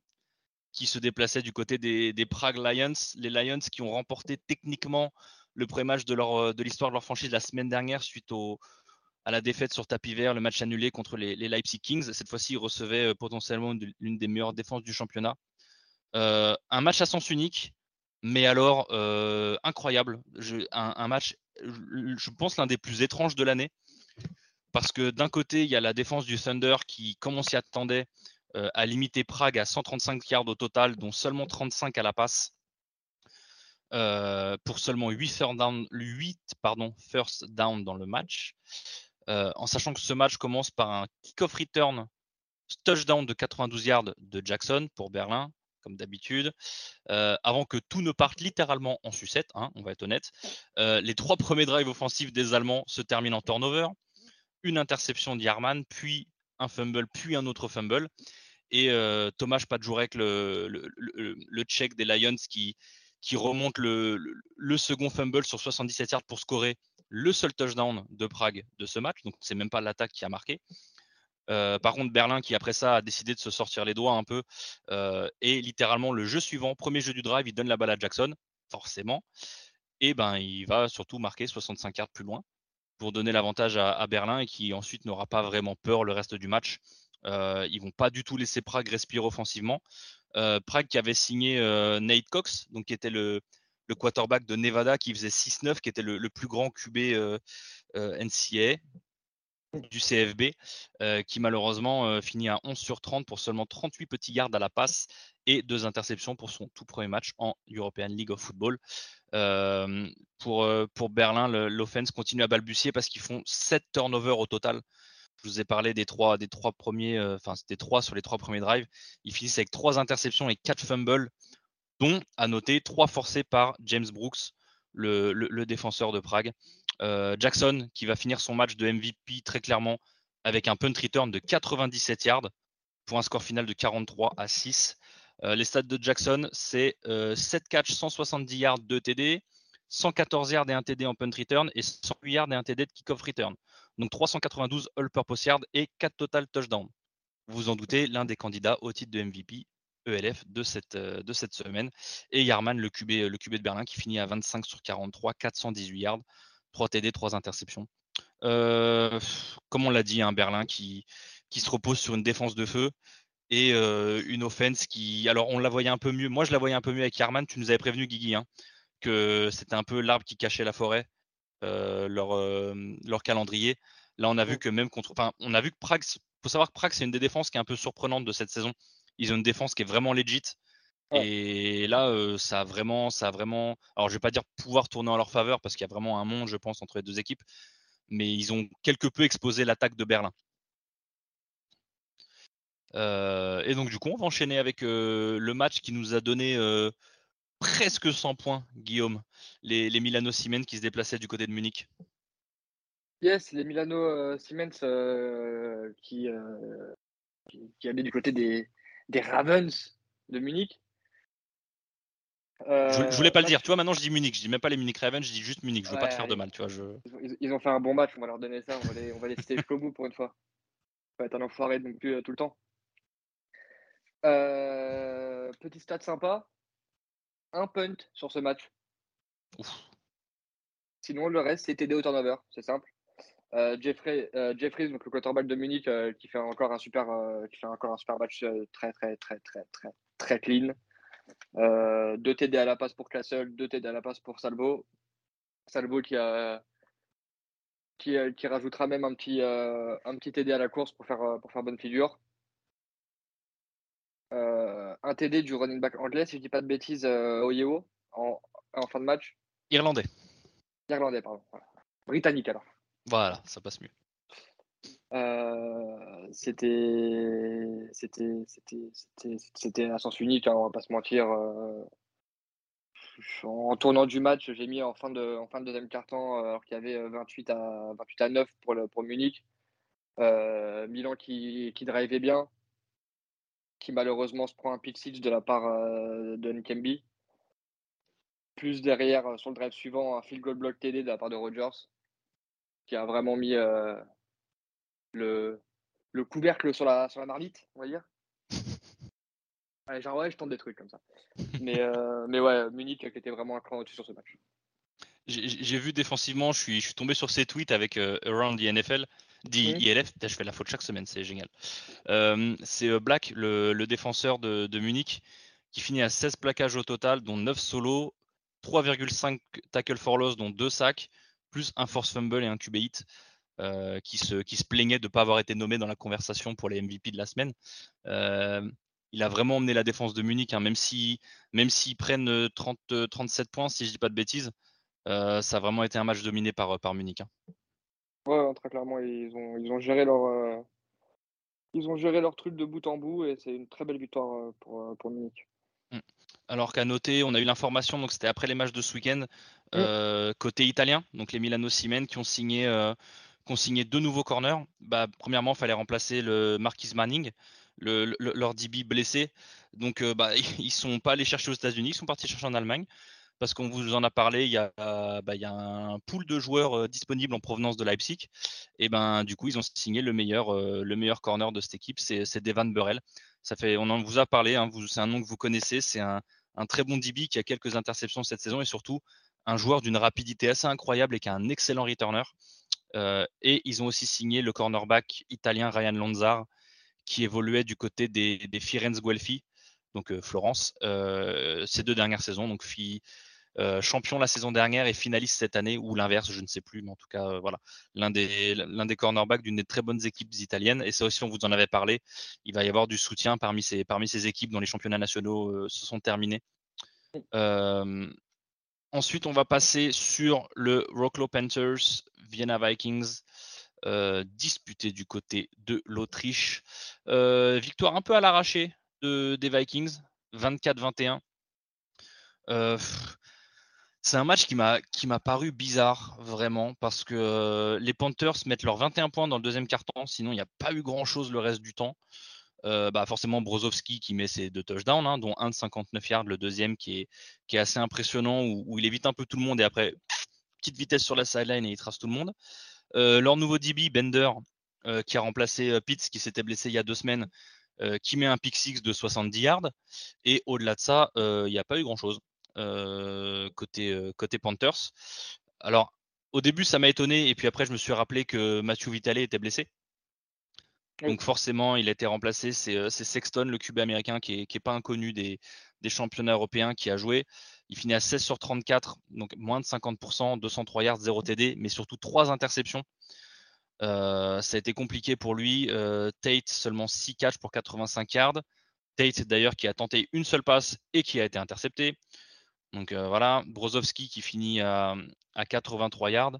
qui se déplaçait du côté des, Prague Lions. Les Lions qui ont remporté techniquement le premier match de, leur, de l'histoire de leur franchise la semaine dernière suite au, à la défaite sur tapis vert, le match annulé contre les, Leipzig Kings. Cette fois-ci, ils recevaient euh, potentiellement l'une des meilleures défenses du championnat. Euh, un match à sens unique, mais alors euh, incroyable. un, match, je pense, l'un des plus étranges de l'année. Parce que d'un côté, il y a la défense du Thunder qui, comme on s'y attendait, a limité Prague à 135 yards au total, dont seulement 35 à la passe. pour seulement 8, first down, 8 pardon, first down dans le match. Euh, en sachant que ce match commence par un kick-off return touchdown de 92 yards de Jackson pour Berlin, comme d'habitude, euh, avant que tout ne parte littéralement en sucette, hein, on va être honnête. Euh, les trois premiers drives offensifs des Allemands se terminent en turnover, une interception d'Yarman, puis un fumble, puis un autre fumble. Et Thomas Pajurek, le, le, check des Lions, qui remonte le, second fumble sur 77 yards pour scorer le seul touchdown de Prague de ce match. Donc, c'est même pas l'attaque qui a marqué. Euh, par contre, Berlin, qui après ça a décidé de se sortir les doigts un peu, euh, et littéralement le jeu suivant, premier jeu du drive, il donne la balle à Jackson, forcément, et ben il va surtout marquer 65 yards plus loin pour donner l'avantage à, Berlin et qui ensuite n'aura pas vraiment peur le reste du match. Euh, ils vont pas du tout laisser Prague respirer offensivement. Prague qui avait signé Nate Cox, donc qui était le, le quarterback de Nevada qui faisait 6-9, qui était le, plus grand QB euh, euh, NCA du CFB, euh, qui malheureusement finit à 11 sur 30 pour seulement 38 petits yards à la passe et deux interceptions pour son tout premier match en European League of Football. pour, pour Berlin, l'offense continue à balbutier parce qu'ils font 7 turnovers au total. Je vous ai parlé des trois, des trois premiers, enfin c'était trois sur les trois premiers drives. Ils finissent avec trois interceptions et quatre fumbles dont à noter trois forcés par James Brooks, le, défenseur de Prague. Euh, Jackson qui va finir son match de MVP très clairement avec un punt return de 97 yards pour un score final de 43 à 6. Euh, les stats de Jackson, c'est 7 euh, catchs, 170 yards de TD, 114 yards et un TD en punt return et 108 yards et un TD de kickoff return. Donc 392 all-purpose yards et 4 total touchdowns. Vous vous en doutez, l'un des candidats au titre de MVP ELF de cette, euh, de cette semaine. Et Yarman, le QB, le QB de Berlin, qui finit à 25 sur 43, 418 yards, 3 TD, 3 interceptions. Euh, comme on l'a dit, un hein, Berlin qui, qui se repose sur une défense de feu et euh, une offense qui. Alors, on la voyait un peu mieux. Moi, je la voyais un peu mieux avec Yarman. Tu nous avais prévenu, Guigui, hein, que c'était un peu l'arbre qui cachait la forêt, leur, leur calendrier. Là, on a vu que même contre. Enfin, on a vu que Prague. Il faut savoir que Prague, c'est une des défenses qui est un peu surprenante de cette saison. Ils ont une défense qui est vraiment legit. Et là, ça a vraiment, ça a vraiment. Alors, je vais pas dire pouvoir tourner en leur faveur parce qu'il y a vraiment un monde, je pense, entre les deux équipes. Mais ils ont quelque peu exposé l'attaque de Berlin. et donc, du coup, on va enchaîner avec le match qui nous a donné presque 100 points, Guillaume. Les, Milano Siemens qui se déplaçaient du côté de Munich. Yes, les Milano Siemens qui, qui allaient du côté des, des Ravens de Munich. je, voulais pas le euh, dire, tu vois, maintenant je dis Munich, je dis même pas les Munich Ravens, je dis juste Munich, je veux pas te faire de mal, tu vois. Je... Ils, ont fait un bon match, on va leur donner ça, on va les, on va les citer jusqu'au bout pour une fois. On va être un enfoiré non plus euh, tout le temps. Euh, petit stade sympa, un punt sur ce match. Sinon, le reste, c'est TD au turnover, c'est simple. Euh, Jeffrey, euh, Jeffries, donc le quarterback de Munich, euh, qui fait encore un super, qui fait encore un super match très très très très très très clean. deux TD à la passe pour Classel, deux TD à la passe pour Salvo. Salvo qui a qui, qui rajoutera même un petit un petit TD à la course pour faire pour faire bonne figure. un TD du running back anglais, si je dis pas de bêtises, Oyeo en, en fin de match. Irlandais. Irlandais, pardon. Britannique alors. Voilà, ça passe mieux. Euh, c'était c'était à sens unique, hein, on va pas se mentir. Euh, en tournant du match, j'ai mis en fin de en fin de deuxième carton alors qu'il y avait 28 à 28 à 9 pour le pour Munich. Euh, Milan qui qui drivait bien, qui malheureusement se prend un pitch de la part de Nkembi. Plus derrière sur le drive suivant un field goal block TD de la part de Rogers qui a vraiment mis euh, le, le couvercle sur la, sur la marmite, on va dire. genre, ouais, je tente des trucs comme ça. mais, euh, mais ouais, Munich qui était vraiment un cran au-dessus sur ce match. J'ai vu défensivement, je suis, je suis tombé sur ses tweets avec euh, Around the NFL, dit ILF, je fais la faute chaque semaine, c'est génial. C'est Black, le, le, défenseur de, de, Munich, qui finit à 16 plaquages au total, dont 9 solos, 3,5 tackle for loss, dont 2 sacs, plus un force fumble et un QB hit. Euh, qui, se, qui se plaignait de ne pas avoir été nommé dans la conversation pour les MVP de la semaine. Euh, il a vraiment emmené la défense de Munich, hein, même s'ils même prennent 30, 37 points, si je ne dis pas de bêtises. Euh, ça a vraiment été un match dominé par, par Munich. Hein. Ouais, très clairement, ils ont, ils ont géré leur. Ils ont géré leur truc de bout en bout et c'est une très belle victoire pour, pour Munich. Mmh. Alors qu'à noter, on a eu l'information, donc c'était après les matchs de ce week-end, mmh. côté italien, donc les Milano Siemens qui ont signé qui ont signé deux nouveaux corners. Bah, premièrement, il fallait remplacer le Marquis Manning, le, leur DB blessé. Donc, euh, bah, ils ne sont pas allés chercher aux États-Unis, ils sont partis chercher en Allemagne. Parce qu'on vous en a parlé, il y a, bah, y a un pool de joueurs euh, disponibles en provenance de Leipzig. Et ben, du coup, ils ont signé le meilleur, euh, le meilleur corner de cette équipe, c'est Devan Burrell. Ça fait, on en vous a parlé, hein, c'est un nom que vous connaissez, c'est un, un, très bon DB qui a quelques interceptions cette saison et surtout un joueur d'une rapidité assez incroyable et qui a un excellent returner. Euh, et ils ont aussi signé le cornerback italien Ryan Lonzar, qui évoluait du côté des, des Firenze Guelfi, donc euh, Florence, euh, ces deux dernières saisons. Donc, champion la saison dernière et finaliste cette année, ou l'inverse, je ne sais plus, mais en tout cas, voilà, l'un des, l'un des cornerbacks d'une des très bonnes équipes italiennes. Et ça aussi, on vous en avait parlé. Il va y avoir du soutien parmi ces, parmi ces équipes dont les championnats nationaux se sont terminés. Ensuite, on va passer sur le Rocklo Panthers Vienna Vikings, euh, disputé du côté de l'Autriche. Euh, victoire un peu à l'arraché de, des Vikings, 24-21. Euh, c'est un match qui m'a paru bizarre, vraiment, parce que les Panthers mettent leurs 21 points dans le deuxième quart-temps, sinon il n'y a pas eu grand-chose le reste du temps. Bah forcément Brozovski qui met ses deux touchdowns, hein, dont un de 59 yards, le deuxième qui est, assez impressionnant, où, il évite un peu tout le monde et après petite vitesse sur la sideline et il trace tout le monde. Euh, leur nouveau DB, Bender, euh, qui a remplacé euh, Pitts, qui s'était blessé il y a deux semaines, qui met un pick six de 70 yards. Et au-delà de ça, il n'y a pas eu grand-chose côté, Panthers. Alors, au début, ça m'a étonné, et puis après, je me suis rappelé que Matthew Vitale était blessé. Donc forcément, il a été remplacé. C'est Sexton, le QB américain, qui n'est est pas inconnu des, championnats européens, qui a joué. Il finit à 16 sur 34, donc moins de 50%, 203 yards, 0 TD, mais surtout 3 interceptions. Euh, ça a été compliqué pour lui. Euh, Tate, seulement 6 catches pour 85 yards. Tate, d'ailleurs, qui a tenté une seule passe et qui a été intercepté. Donc euh, voilà, Brozovski qui finit à, 83 yards,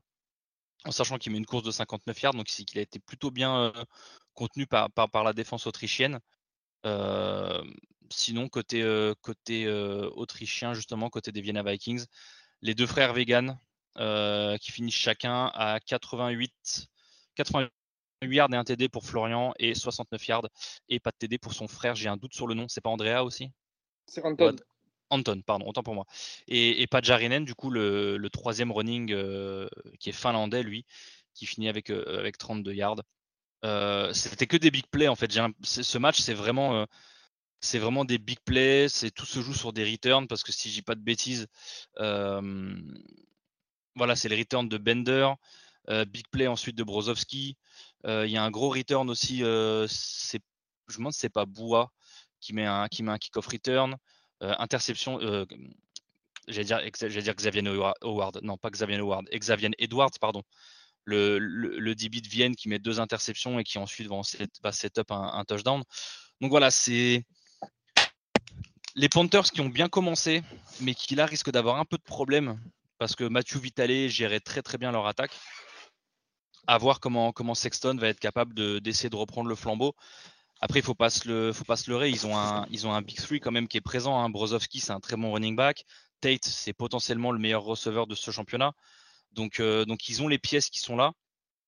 en sachant qu'il met une course de 59 yards, donc c'est qu'il a été plutôt bien contenu par, par, la défense autrichienne sinon, côté, euh, côté euh, autrichien, justement, côté des Vienna Vikings, les deux frères vegan euh, qui finissent chacun à 88, 88 yards et un TD pour Florian et 69 yards et pas de TD pour son frère. J'ai un doute sur le nom. C'est pas Andrea aussi? C'est Anton. Anton, pardon, autant pour moi. Et, et Pajarinen, du coup, le, troisième running qui est finlandais, lui, qui finit avec, avec 32 yards. C'était que des big plays en fait. Ce match, c'est vraiment c'est vraiment des big plays, c'est tout se joue sur des returns parce que si je dis pas de bêtises, voilà, c'est les returns de Bender, big play ensuite de Brozovski. Il y a un gros return aussi, je me demande si c'est pas Boua qui met un qui met un kick-off return, interception. j'allais dire, dire Xavier Howard, non pas Xavier Howard, Xavier Edwards, pardon. Le, le, DB de Vienne qui met deux interceptions et qui ensuite va, set, up un, touchdown. Donc voilà, c'est les Panthers qui ont bien commencé, mais qui là risquent d'avoir un peu de problème parce que Matthew Vitale gérait très très bien leur attaque. À voir comment, comment Sexton va être capable d'essayer de, reprendre le flambeau. Après, il ne faut, pas se le, leurrer. Ils ont, un, ils ont un Big Three quand même qui est présent. Hein. Brozovski, c'est un très bon running back. Tate, c'est potentiellement le meilleur receveur de ce championnat. Donc, euh, donc ils ont les pièces qui sont là.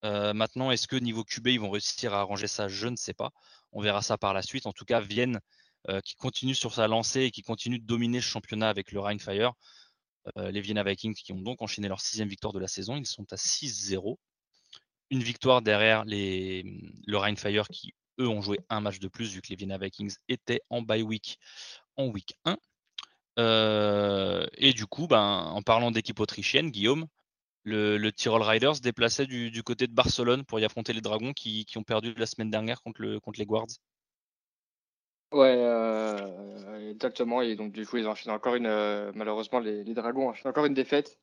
Euh, maintenant, est-ce que niveau QB, ils vont réussir à arranger ça? Je ne sais pas. On verra ça par la suite. En tout cas, Vienne euh, qui continue sur sa lancée et qui continue de dominer ce championnat avec le Rheinfire. Les Vienna Vikings qui ont donc enchaîné leur sixième victoire de la saison. Ils sont à 6-0. Une victoire derrière les, le Rheinfire qui, eux ont joué un match de plus vu que les Vienna Vikings étaient en bye week en week 1. et du coup, ben, en parlant d'équipe autrichienne, Guillaume, le, le Tyrol Riders se déplaçait du, côté de Barcelone pour y affronter les Dragons qui, ont perdu la semaine dernière contre, le, contre les Guards. Ouais, euh, exactement. Et donc, du coup, ils enchaînent encore une. Euh, malheureusement, les, Dragons enchaînent encore une défaite.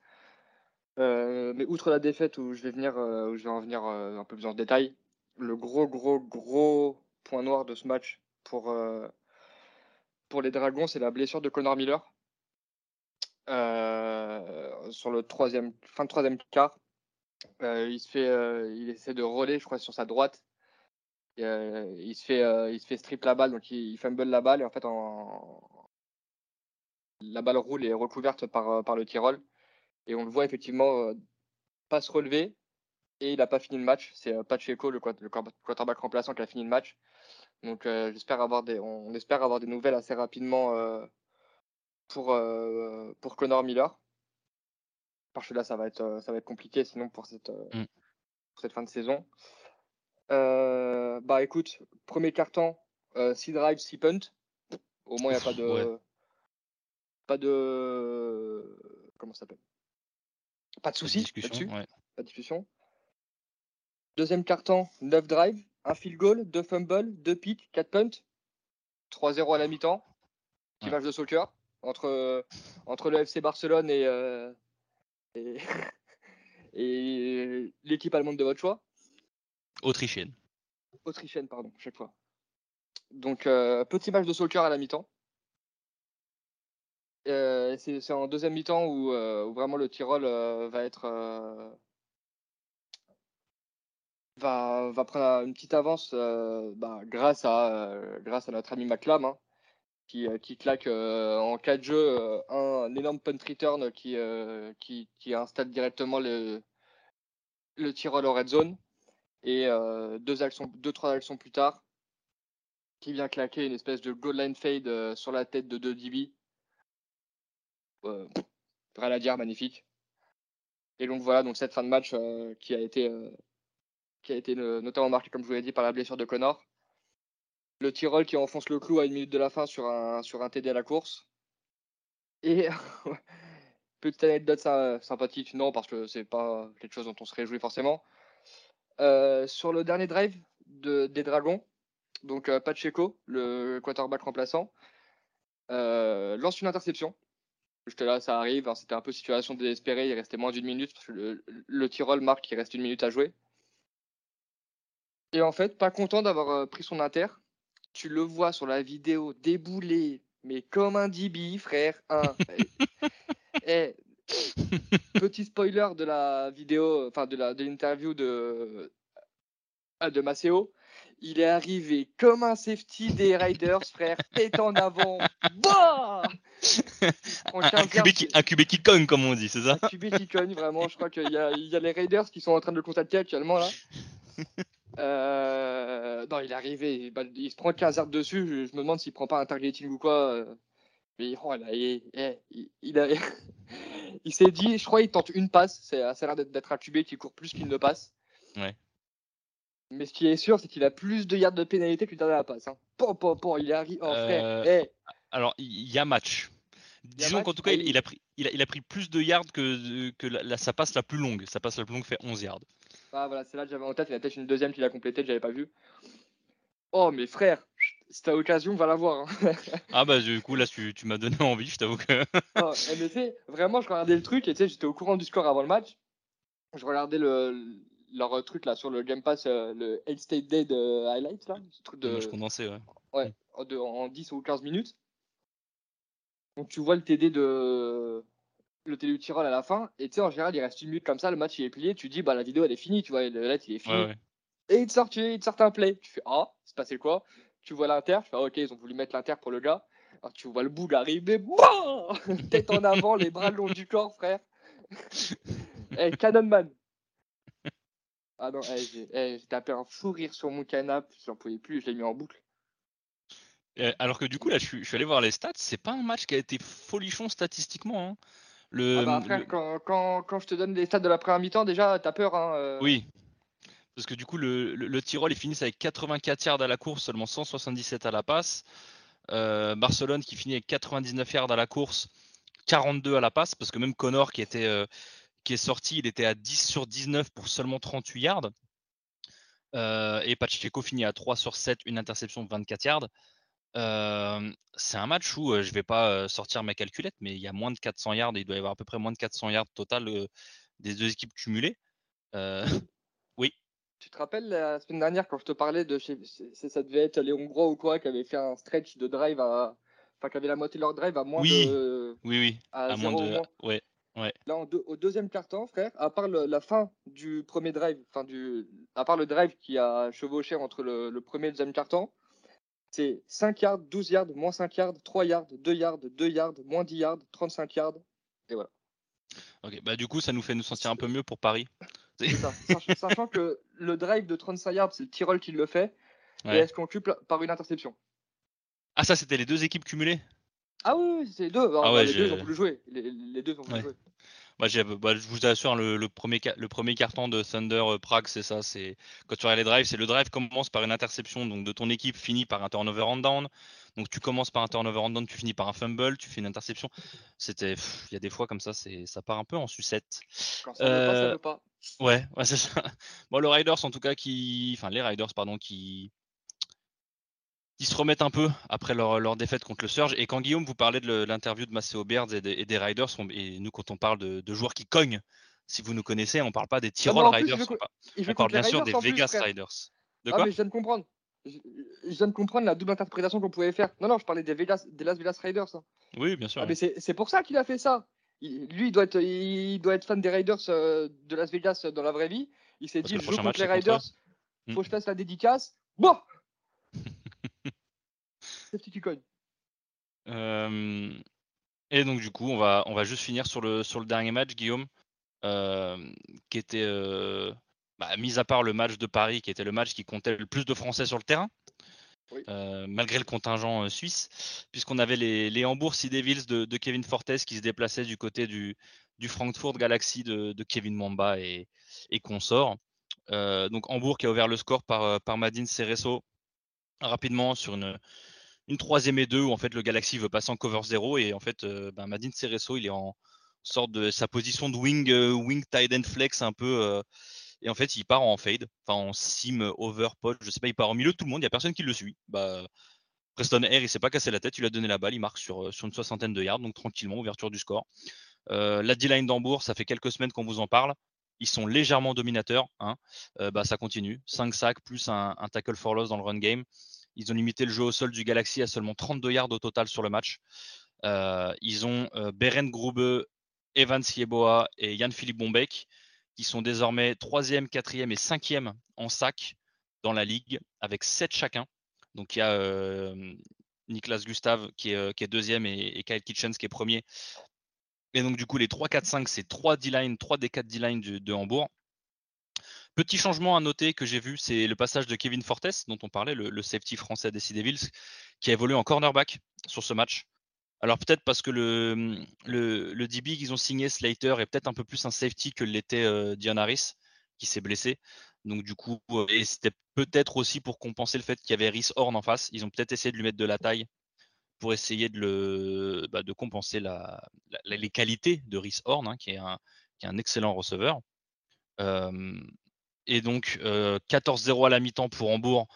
Euh, mais outre la défaite où je vais venir, où je vais en venir un peu plus en détail, le gros, gros, gros point noir de ce match pour, pour les Dragons, c'est la blessure de Connor Miller. Sur le troisième, fin de troisième quart, il se fait, il essaie de rouler, je crois, sur sa droite. il se fait, il se fait strip la balle, donc il, fumble la balle et en fait, la balle roule et est recouverte par, par le Tyrol. Et on le voit effectivement pas se relever et il n'a pas fini le match. C'est Pacheco, le, le quarterback remplaçant, qui a fini le match. Donc j'espère avoir des, on espère avoir des nouvelles assez rapidement pour, pour Connor Miller. Parce que là, ça va être, ça va être compliqué sinon pour cette, mm. pour cette fin de saison. bah écoute, premier carton, 6 drives, 6 punt. Au moins, il n'y a pas de. Pas de. Comment ça s'appelle? Pas de soucis là-dessus. Pas de discussion. Deuxième carton, 9 drives, un field goal, 2 fumbles, 2 picks, 4 punts. 3-0 à la mi-temps. Petit match de soccer entre, entre le FC Barcelone et, euh, et, l'équipe allemande de votre choix. Autrichienne. Autrichienne, pardon, chaque fois. Donc, euh, petit match de soccer à la mi-temps. Euh, c'est en deuxième mi-temps où, où, vraiment le Tyrol va être va, va prendre une petite avance bah, grâce, à, grâce à notre ami McLam, hein, qui, qui, claque en 4 jeux un, énorme punt return qui, qui, qui, installe directement le, le Tyrol au red zone. Et deux, actions, deux, trois actions plus tard, qui vient claquer une espèce de goal line fade sur la tête de 2 DB. Euh, rien à magnifique. Et donc voilà, donc cette fin de match qui a été qui a été notamment marqué, comme je vous l'ai dit, par la blessure de Connor. Le Tyrol qui enfonce le clou à une minute de la fin sur un, sur un TD à la course. Et petite anecdote sympathique, non, parce que c'est pas quelque chose dont on se réjouit forcément. Euh, sur le dernier drive de, des Dragons, donc euh, Pacheco, le quarterback remplaçant, euh, lance une interception. J'étais là, ça arrive, hein, c'était un peu situation désespérée, il restait moins d'une minute parce que le, le Tyrol marque qu'il reste une minute à jouer. Et en fait, pas content d'avoir pris son inter, tu le vois sur la vidéo débouler, mais comme un DB, frère. et, petit spoiler de la vidéo, enfin de la de l'interview de euh, de Maceo, il est arrivé comme un safety des Riders, frère, tête en avant. Bah un, QB qui, un QB qui cogne, comme on dit, c'est ça? Un QB qui cogne, vraiment. Je crois qu'il y, y, a les Raiders qui sont en train de le contacter actuellement là. Euh, non, il est arrivé, il, se prend 15 yards dessus. Je, me demande s'il prend pas un targeting ou quoi. Euh. Mais oh, il, il, s'est dit, je crois, il tente une passe. C'est, ça a l'air d'être un QB qui court plus qu'il ne passe. Ouais. Mais ce qui est sûr, c'est qu'il a plus de yards de pénalité que le dernier la passe. Hein. il arrive. Oh, frère. Euh, alors, il y a match. Disons qu'en tout cas, il, a pris, il, a, pris plus de yards que, que la, sa passe la plus longue. Sa passe la plus longue fait 11 yards. Ah voilà, c'est là que j'avais en tête. Il y a peut-être une deuxième qu'il a complétée que j'avais pas vu. Oh, mais frère, si t'as l'occasion, va la voir. Hein. ah bah du coup là tu, tu m'as donné envie, je t'avoue que. oh, mais tu vraiment je regardais le truc et tu sais j'étais au courant du score avant le match. Je regardais le, leur truc là sur le Game Pass, euh, le 8 State Day de Highlights là, ce truc de. Je condensé ouais. Ouais, mm. en, en 10 ou 15 minutes. Donc tu vois le TD de le télé du à la fin. Et tu sais, en général, il reste une minute comme ça, le match il est plié. Tu dis, bah la vidéo elle est finie, tu vois, le lettre il est fini. Et il te, sort, il te sort un play. Tu fais, ah, c'est passé quoi? Tu vois l'inter, tu fais, ah, ok, ils ont voulu mettre l'inter pour le gars. Alors tu vois le boug arriver, bon tête en avant, les bras le long du corps, frère. hey, Cannonman. Ah non, j'ai tapé un fou rire sur mon canapé, j'en pouvais plus, je l'ai mis en boucle. Alors que du coup, là, je suis, allé voir les stats. C'est pas un match qui a été folichon statistiquement. Hein. Le, ah bah, quand, quand, quand, je te donne les stats de la première mi-temps, déjà, t'as peur. Hein, euh. Oui. Parce que du coup, le, le, Tyrol, ils finissent avec 84 yards à la course, seulement 177 à la passe. Euh, Barcelone qui finit avec 99 yards à la course, 42 à la passe, parce que même Connor qui, était, euh, qui est sorti, il était à 10 sur 19 pour seulement 38 yards. Euh, et Pacheco finit à 3 sur 7, une interception de 24 yards. C'est un match où je ne vais pas sortir mes calculettes, mais il y a moins de 400 yards, il doit y avoir à peu près moins de 400 yards total des deux équipes cumulées. oui. Tu te rappelles la semaine dernière quand je te parlais de ça devait être les Hongrois ou quoi qui avaient fait un stretch de drive à enfin qui avaient la moitié de leur drive à moins de oui oui à, moins de ouais ouais là au deuxième quart-temps frère à part la fin du premier drive enfin du à part le drive qui a chevauché entre le, premier et le deuxième quart-temps c'est 5 yards 12 yards moins 5 yards 3 yards 2 yards 2 yards moins 10 yards 35 yards et voilà Ok, bah du coup, ça nous fait nous sentir un peu mieux pour Paris. Ça. Sachant que le drive de 35 yards, c'est le Tyrol qui le fait, et est-ce qu'on coupe par une interception? Ah, ça, c'était les deux équipes cumulées? Ah oui, c'est les deux. Ah ouais, les, deux ont pu jouer. Les, deux ont pu jouer. Bah, bah, je vous assure, le, premier, le premier carton de Thunder euh, Prague, c'est ça. C'est quand tu regardes les drives, c'est le drive commence par une interception donc de ton équipe, finit par un turnover and down. Donc tu commences par un turnover and down, tu finis par un fumble, tu fais une interception. C'était, il y a des fois comme ça, c'est, ça part un peu en sucette. Quand ça euh, pas, ça veut pas. Ouais, ouais c'est ça. Bon, le Riders en tout cas qui, enfin les Riders pardon qui qui se remettent un peu après leur, défaite contre le Surge. Et quand Guillaume vous parlait de l'interview de Maceo Beards et, des Riders, et nous quand on parle de, joueurs qui cognent, si vous nous connaissez, on ne parle pas des Tyrol Riders, on, parle bien sûr des Vegas Riders. De ah, mais je viens de comprendre. Je, viens de comprendre la double interprétation qu'on pouvait faire. Non, non, je parlais des, Vegas, des Las Vegas Riders. Hein. Oui, bien sûr. Ah, mais c'est pour ça qu'il a fait ça. lui, il doit, être, il doit être fan des Riders euh, de Las Vegas dans la vraie vie. Il s'est dit, je joue contre les Riders, il faut que je fasse la dédicace. Bon euh, et donc du coup, on va, on va juste finir sur le, sur le dernier match, Guillaume, euh, qui était, euh, bah, mis à part le match de Paris, qui était le match qui comptait le plus de Français sur le terrain, malgré le contingent suisse, puisqu'on avait les, les Hambourg Sea Devils de, de, Kevin Fortes qui se déplaçaient du côté du, du Frankfurt Galaxy de, de Kevin Mamba et, et consorts. donc Hambourg qui a ouvert le score par, par Madine Cereso rapidement sur une, une troisième et deux où en fait le Galaxy veut passer en cover 0 et en fait euh, ben, Cereso il est en sorte de sa position de wing euh, wing tight end flex un peu euh, et en fait il part en fade enfin en sim over pot je sais pas il part au milieu de tout le monde il y a personne qui le suit bah Preston Air il s'est pas cassé la tête il a donné la balle il marque sur, sur une soixantaine de yards donc tranquillement ouverture du score la D-line d'Hambourg ça fait quelques semaines qu'on vous en parle ils sont légèrement dominateurs hein. bah ça continue 5 sacs plus un, un tackle for loss dans le run game ils ont limité le jeu au sol du Galaxy à seulement 32 yards au total sur le match. Euh, ils ont euh, Beren Grube, Evan Sieboa et Yann-Philippe Bombeck qui sont désormais 3e, 4e et 5e en sac dans la ligue avec 7 chacun. Donc il y a euh, Niklas Gustave qui est, qui est deuxième et, Kyle Kitchens qui est premier. Et donc du coup les 3, 4, 5 c'est 3 D-line, 3 des 4 D-line de Hambourg. Petit changement à noter que j'ai vu, c'est le passage de Kevin Fortes, dont on parlait, le, safety français des Devils, qui a évolué en cornerback sur ce match. Alors peut-être parce que le, le, DB qu'ils ont signé, Slater, est peut-être un peu plus un safety que l'était euh, Dion Harris, qui s'est blessé. Donc du coup, euh, et c'était peut-être aussi pour compenser le fait qu'il y avait Rhys Horn en face. Ils ont peut-être essayé de lui mettre de la taille pour essayer de, bah, compenser les qualités de Rhys Horn, hein, qui, est un, qui, est un, excellent receveur. Euh, et donc 14-0 à la mi-temps pour Hambourg.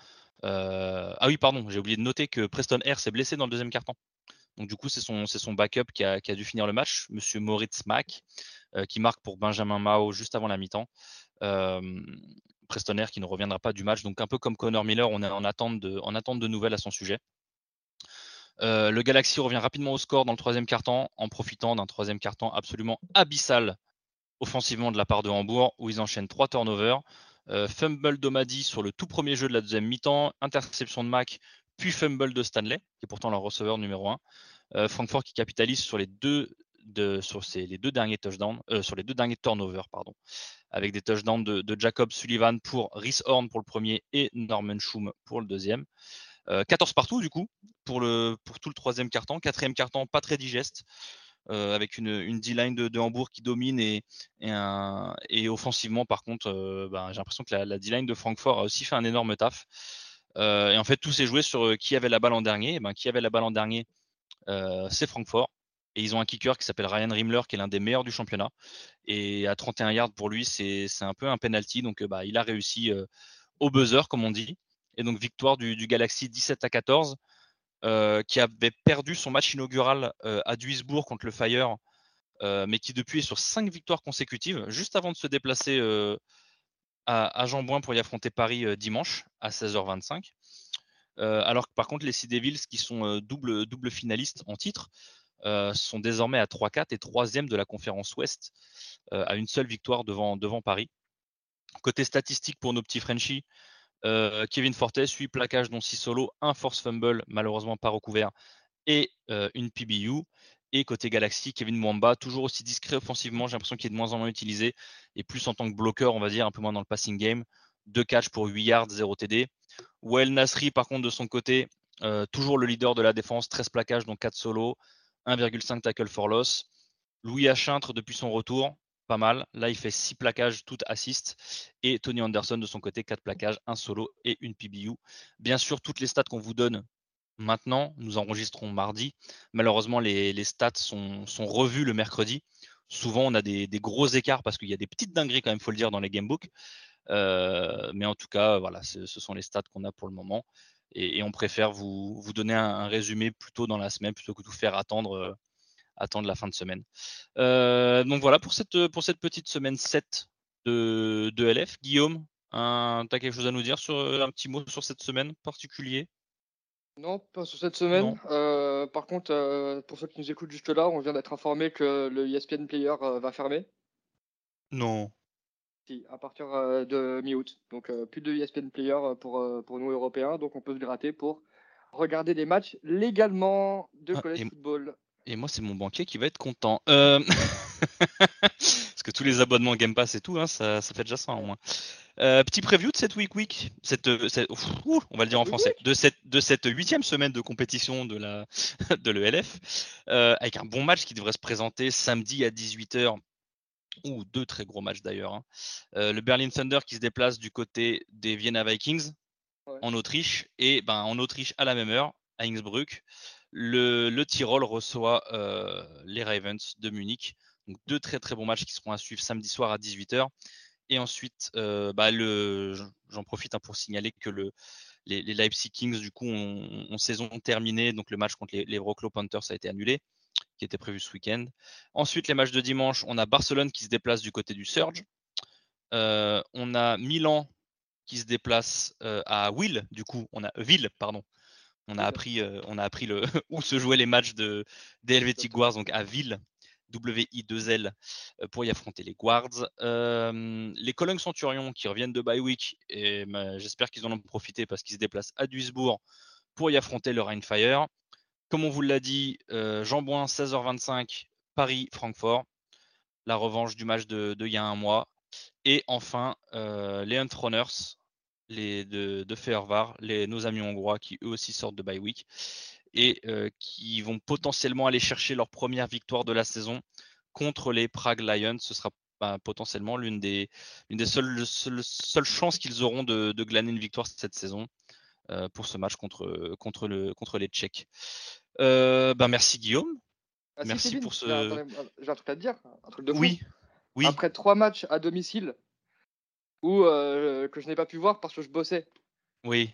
ah oui, pardon, j'ai oublié de noter que Preston Air s'est blessé dans le deuxième quart-temps. Donc du coup, c'est son, backup qui a, dû finir le match, Monsieur Moritz Mack, qui marque pour Benjamin Mao juste avant la mi-temps. Preston Air qui ne reviendra pas du match. Donc un peu comme Connor Miller, on est en attente de, nouvelles à son sujet. le Galaxy revient rapidement au score dans le troisième quart-temps en profitant d'un troisième quart-temps absolument abyssal offensivement de la part de Hambourg, où ils enchaînent trois turnovers. Euh, fumble d'Omadi sur le tout premier jeu de la deuxième mi-temps, interception de Mac, puis fumble de Stanley, qui est pourtant leur receveur numéro un. Euh, Francfort qui capitalise sur les deux, de, sur les deux derniers touchdowns, euh, turnovers, avec des touchdowns de, Jacob Sullivan pour Rhys Horn pour le premier et Norman Schum pour le deuxième. 14 partout du coup pour, pour tout le troisième carton. Quatrième carton, pas très digeste. Avec une, D-line de, Hambourg qui domine et, et, offensivement, par contre, ben, j'ai l'impression que la, D-line de Francfort a aussi fait un énorme taf. et en fait, tout s'est joué sur qui avait la balle en dernier. ben, qui avait la balle en dernier, c'est Francfort. Et ils ont un kicker qui s'appelle Ryan Rimler, qui est l'un des meilleurs du championnat. Et à 31 yards pour lui, c'est un peu un penalty. Donc bah, il a réussi au buzzer, comme on dit. Et donc victoire du, Galaxy 17 à 14, qui avait perdu son match inaugural à Duisbourg contre le Fire, mais qui depuis est sur 5 victoires consécutives, juste avant de se déplacer à, à Jean-Bouin pour y affronter Paris dimanche à 16h25. alors que par contre, les Sea Devils, qui sont double, double finalistes en titre, euh, sont désormais à 3-4 et troisième de la conférence Ouest, euh, à une seule victoire devant, devant Paris. Côté statistique pour nos petits Frenchies, euh, Kevin Fortes, 8 plaquages dont 6 solos, un force fumble, malheureusement pas recouvert, et une PBU. Et côté Galaxy, Kevin Mwamba, toujours aussi discret offensivement, j'ai l'impression qu'il est de moins en moins utilisé, et plus en tant que bloqueur, on va dire, un peu moins dans le passing game. Deux catchs pour 8 yards, 0 TD. Well Nasri, par contre, de son côté, toujours le leader de la défense, 13 plaquages, dont 4 solos, 1,5 tackle for loss. Louis Achintre, depuis son retour, pas mal. Là, il fait 6 plaquages, tout assist. Et Tony Anderson, de son côté, 4 plaquages, un solo et une PBU. Bien sûr, toutes les stats qu'on vous donne maintenant, nous enregistrons mardi. Malheureusement, les, stats sont, sont, revus le mercredi. Souvent, on a des, gros écarts parce qu'il y a des petites dingueries, quand même, il faut le dire, dans les gamebooks. Euh, mais en tout cas, voilà, ce sont les stats qu'on a pour le moment et, on préfère vous, vous donner un, résumé plutôt dans la semaine plutôt que de vous faire attendre, euh, attendre la fin de semaine. Euh, donc voilà pour cette, pour cette petite semaine 7 de, de LF. Guillaume, tu as quelque chose à nous dire sur un petit mot sur cette semaine particulier? Non, pas sur cette semaine. Euh, par contre, pour ceux qui nous écoutent juste là, on vient d'être informé que le ESPN Player va fermer. Non à partir euh, de mi-août. Donc euh, plus de ESPN Player euh, pour, pour nous Européens. Donc on peut se gratter pour regarder des matchs légalement de ah, college football. Et moi, c'est mon banquier qui va être content. Parce que tous les abonnements Game Pass et tout, hein, ça, ça, fait déjà ça au moins. petit preview de cette week week, cette, on va le dire en français, de cette de cette huitième semaine de compétition de la de l'ELF, avec un bon match qui devrait se présenter samedi à 18h ou deux très gros matchs d'ailleurs. Hein. Euh, le Berlin Thunder qui se déplace du côté des Vienna Vikings en Autriche et ben, en Autriche à la même heure, à Innsbruck, le, Tyrol reçoit euh, les Ravens de Munich. Deux très bons matchs qui seront à suivre samedi soir à 18h. Et ensuite, euh, bah, j'en profite hein, pour signaler que le, les, Leipzig Kings du coup ont, saison terminée, donc le match contre les, les Panthers a été annulé qui était prévu ce week-end. Ensuite, les matchs de dimanche, on a Barcelone qui se déplace du côté du Surge. Euh, on a Milan qui se déplace à Will, du coup, on a Ville, pardon. On a appris, euh, on a appris le, où se jouaient les matchs de, des Helvetic Wars, donc à Ville, WI2L, pour y affronter les Guards. les Cologne Centurions qui reviennent de bye week, et bah, j'espère qu'ils en ont profité parce qu'ils se déplacent à Duisbourg pour y affronter le Rheinfire. Comme on vous l'a dit, euh, Jean Boin, 16h25, Paris-Francfort. La revanche du match de, il y a un mois. Et enfin, euh, les Huntrunners les de, de les, nos amis hongrois qui eux aussi sortent de bye week et euh, qui vont potentiellement aller chercher leur première victoire de la saison contre les Prague Lions. Ce sera bah, potentiellement l'une des, des seules, seules, chances qu'ils auront de, de, glaner une victoire cette saison. Euh, pour ce match contre, contre, le, contre les Tchèques. Euh, ben merci Guillaume. Ah, merci pour ce. J'ai un truc à te dire, un truc de. Oui. oui. Après trois matchs à domicile où euh, que je n'ai pas pu voir parce que je bossais. Oui.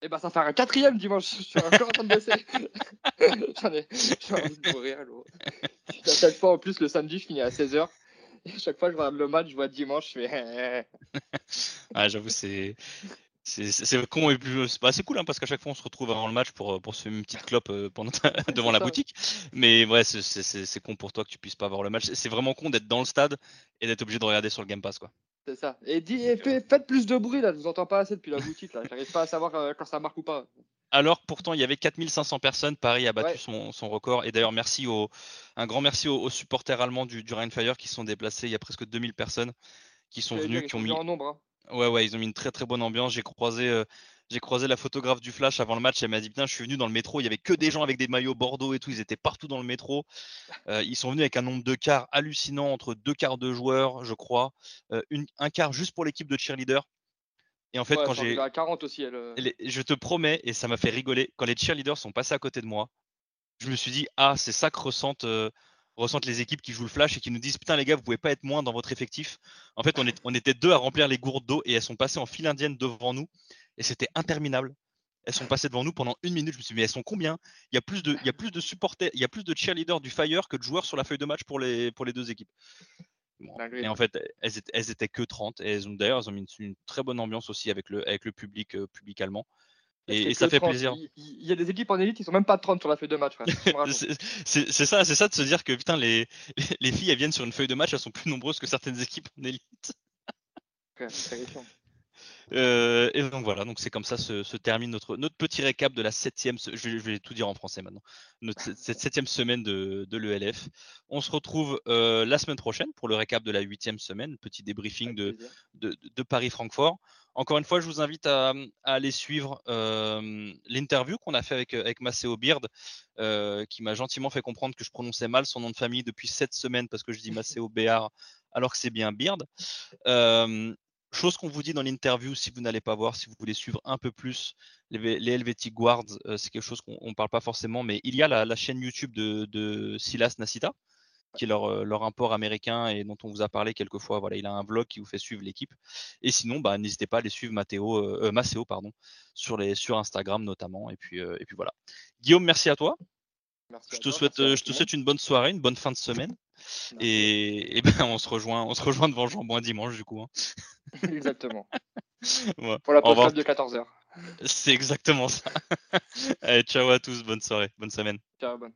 Et eh ben ça fait un quatrième dimanche. Je suis encore en train de bosser. J'en ai, j'ai envie de mourir. À chaque fois en plus le samedi je finis à 16h. Et à chaque fois je regarde le match, je vois dimanche, je fais. ah j'avoue c'est c'est con et plus c'est assez cool hein, parce qu'à chaque fois on se retrouve avant le match pour, pour se faire une petite clope euh, pendant devant la boutique mais ouais c'est con pour toi que tu puisses pas voir le match c'est vraiment con d'être dans le stade et d'être obligé de regarder sur le Game Pass quoi c'est ça. Et, faites plus de bruit là je vous entends pas assez depuis la boutique là. J'arrive pas à savoir euh, quand ça marque ou pas. Alors pourtant il y avait 4500 personnes. Paris a battu son, son, record. Et d'ailleurs merci au un grand merci aux, supporters allemands du, du Rheinfire qui sont déplacés. Il y a presque 2000 personnes qui sont venus qui ont mis en nombre hein. Ouais, ouais, ils ont mis une très très bonne ambiance. J'ai croisé euh, j'ai croisé la photographe du Flash avant le match. Elle m'a dit Putain, je suis venu dans le métro. Il y avait que des gens avec des maillots Bordeaux et tout. Ils étaient partout dans le métro. Euh, ils sont venus avec un nombre de quarts hallucinant entre deux quarts de joueurs, je crois. Euh, un quart juste pour l'équipe de cheerleader. Et en fait, quand j'ai. 40 aussi. je te promets, et ça m'a fait rigoler, quand les cheerleaders sont passés à côté de moi, je me suis dit Ah, c'est ça que ressentent ressentent les équipes qui jouent le flash et qui nous disent putain les gars vous pouvez pas être moins dans votre effectif. En fait on, est, on était deux à remplir les gourdes d'eau et elles sont passées en file indienne devant nous et c'était interminable. Elles sont passées devant nous pendant une minute. Je me suis dit mais elles sont combien? Il y a plus de, il y a plus de supporters, il y a plus de cheerleaders du Fire que de joueurs sur la feuille de match pour les, pour les deux équipes. et en fait, elles étaient, elles étaient que 30. Et elles ont d'ailleurs, elles ont mis une, très bonne ambiance aussi avec le, avec le public, euh, public allemand. Et, ça fait plaisir. Il, y a des équipes en élite qui sont même pas 30 sur la feuille de match. c'est ça, c'est ça de se dire que putain, les, les filles elles viennent sur une feuille de match, elles sont plus nombreuses que certaines équipes en élite. Euh, et donc voilà, donc c'est comme ça se, termine notre, notre petit récap de la septième, je vais, tout dire en français maintenant, notre, cette septième semaine de, de l'ELF. On se retrouve euh, la semaine prochaine pour le récap de la huitième semaine, petit débriefing de, de, de Paris-Francfort. Encore une fois, je vous invite à, aller suivre euh, l'interview qu'on a fait avec, avec Maceo Beard, qui m'a gentiment fait comprendre que je prononçais mal son nom de famille depuis sept semaines parce que je dis Maceo Béard alors que c'est bien Beard. Chose qu'on vous dit dans l'interview, si vous n'allez pas voir, si vous voulez suivre un peu plus les, les Helvetic Guards, c'est quelque chose qu'on ne parle pas forcément, mais il y a la, chaîne YouTube de, de Silas Nasita, qui est leur, leur, import américain et dont on vous a parlé quelques fois. Voilà, il a un vlog qui vous fait suivre l'équipe. Et sinon, bah, n'hésitez pas à aller suivre Matteo, euh, Maceo pardon, sur, les, sur Instagram notamment. Et puis, et puis voilà. Guillaume, merci à toi. je, te souhaite, je te souhaite une bonne soirée, une bonne fin de semaine. Et, ben, on se rejoint, on se rejoint devant Jean Boin dimanche du coup. Hein. Exactement. Pour la podcast de 14h. C'est exactement ça. Allez, ciao à tous, bonne soirée, bonne semaine. Ciao, bonne.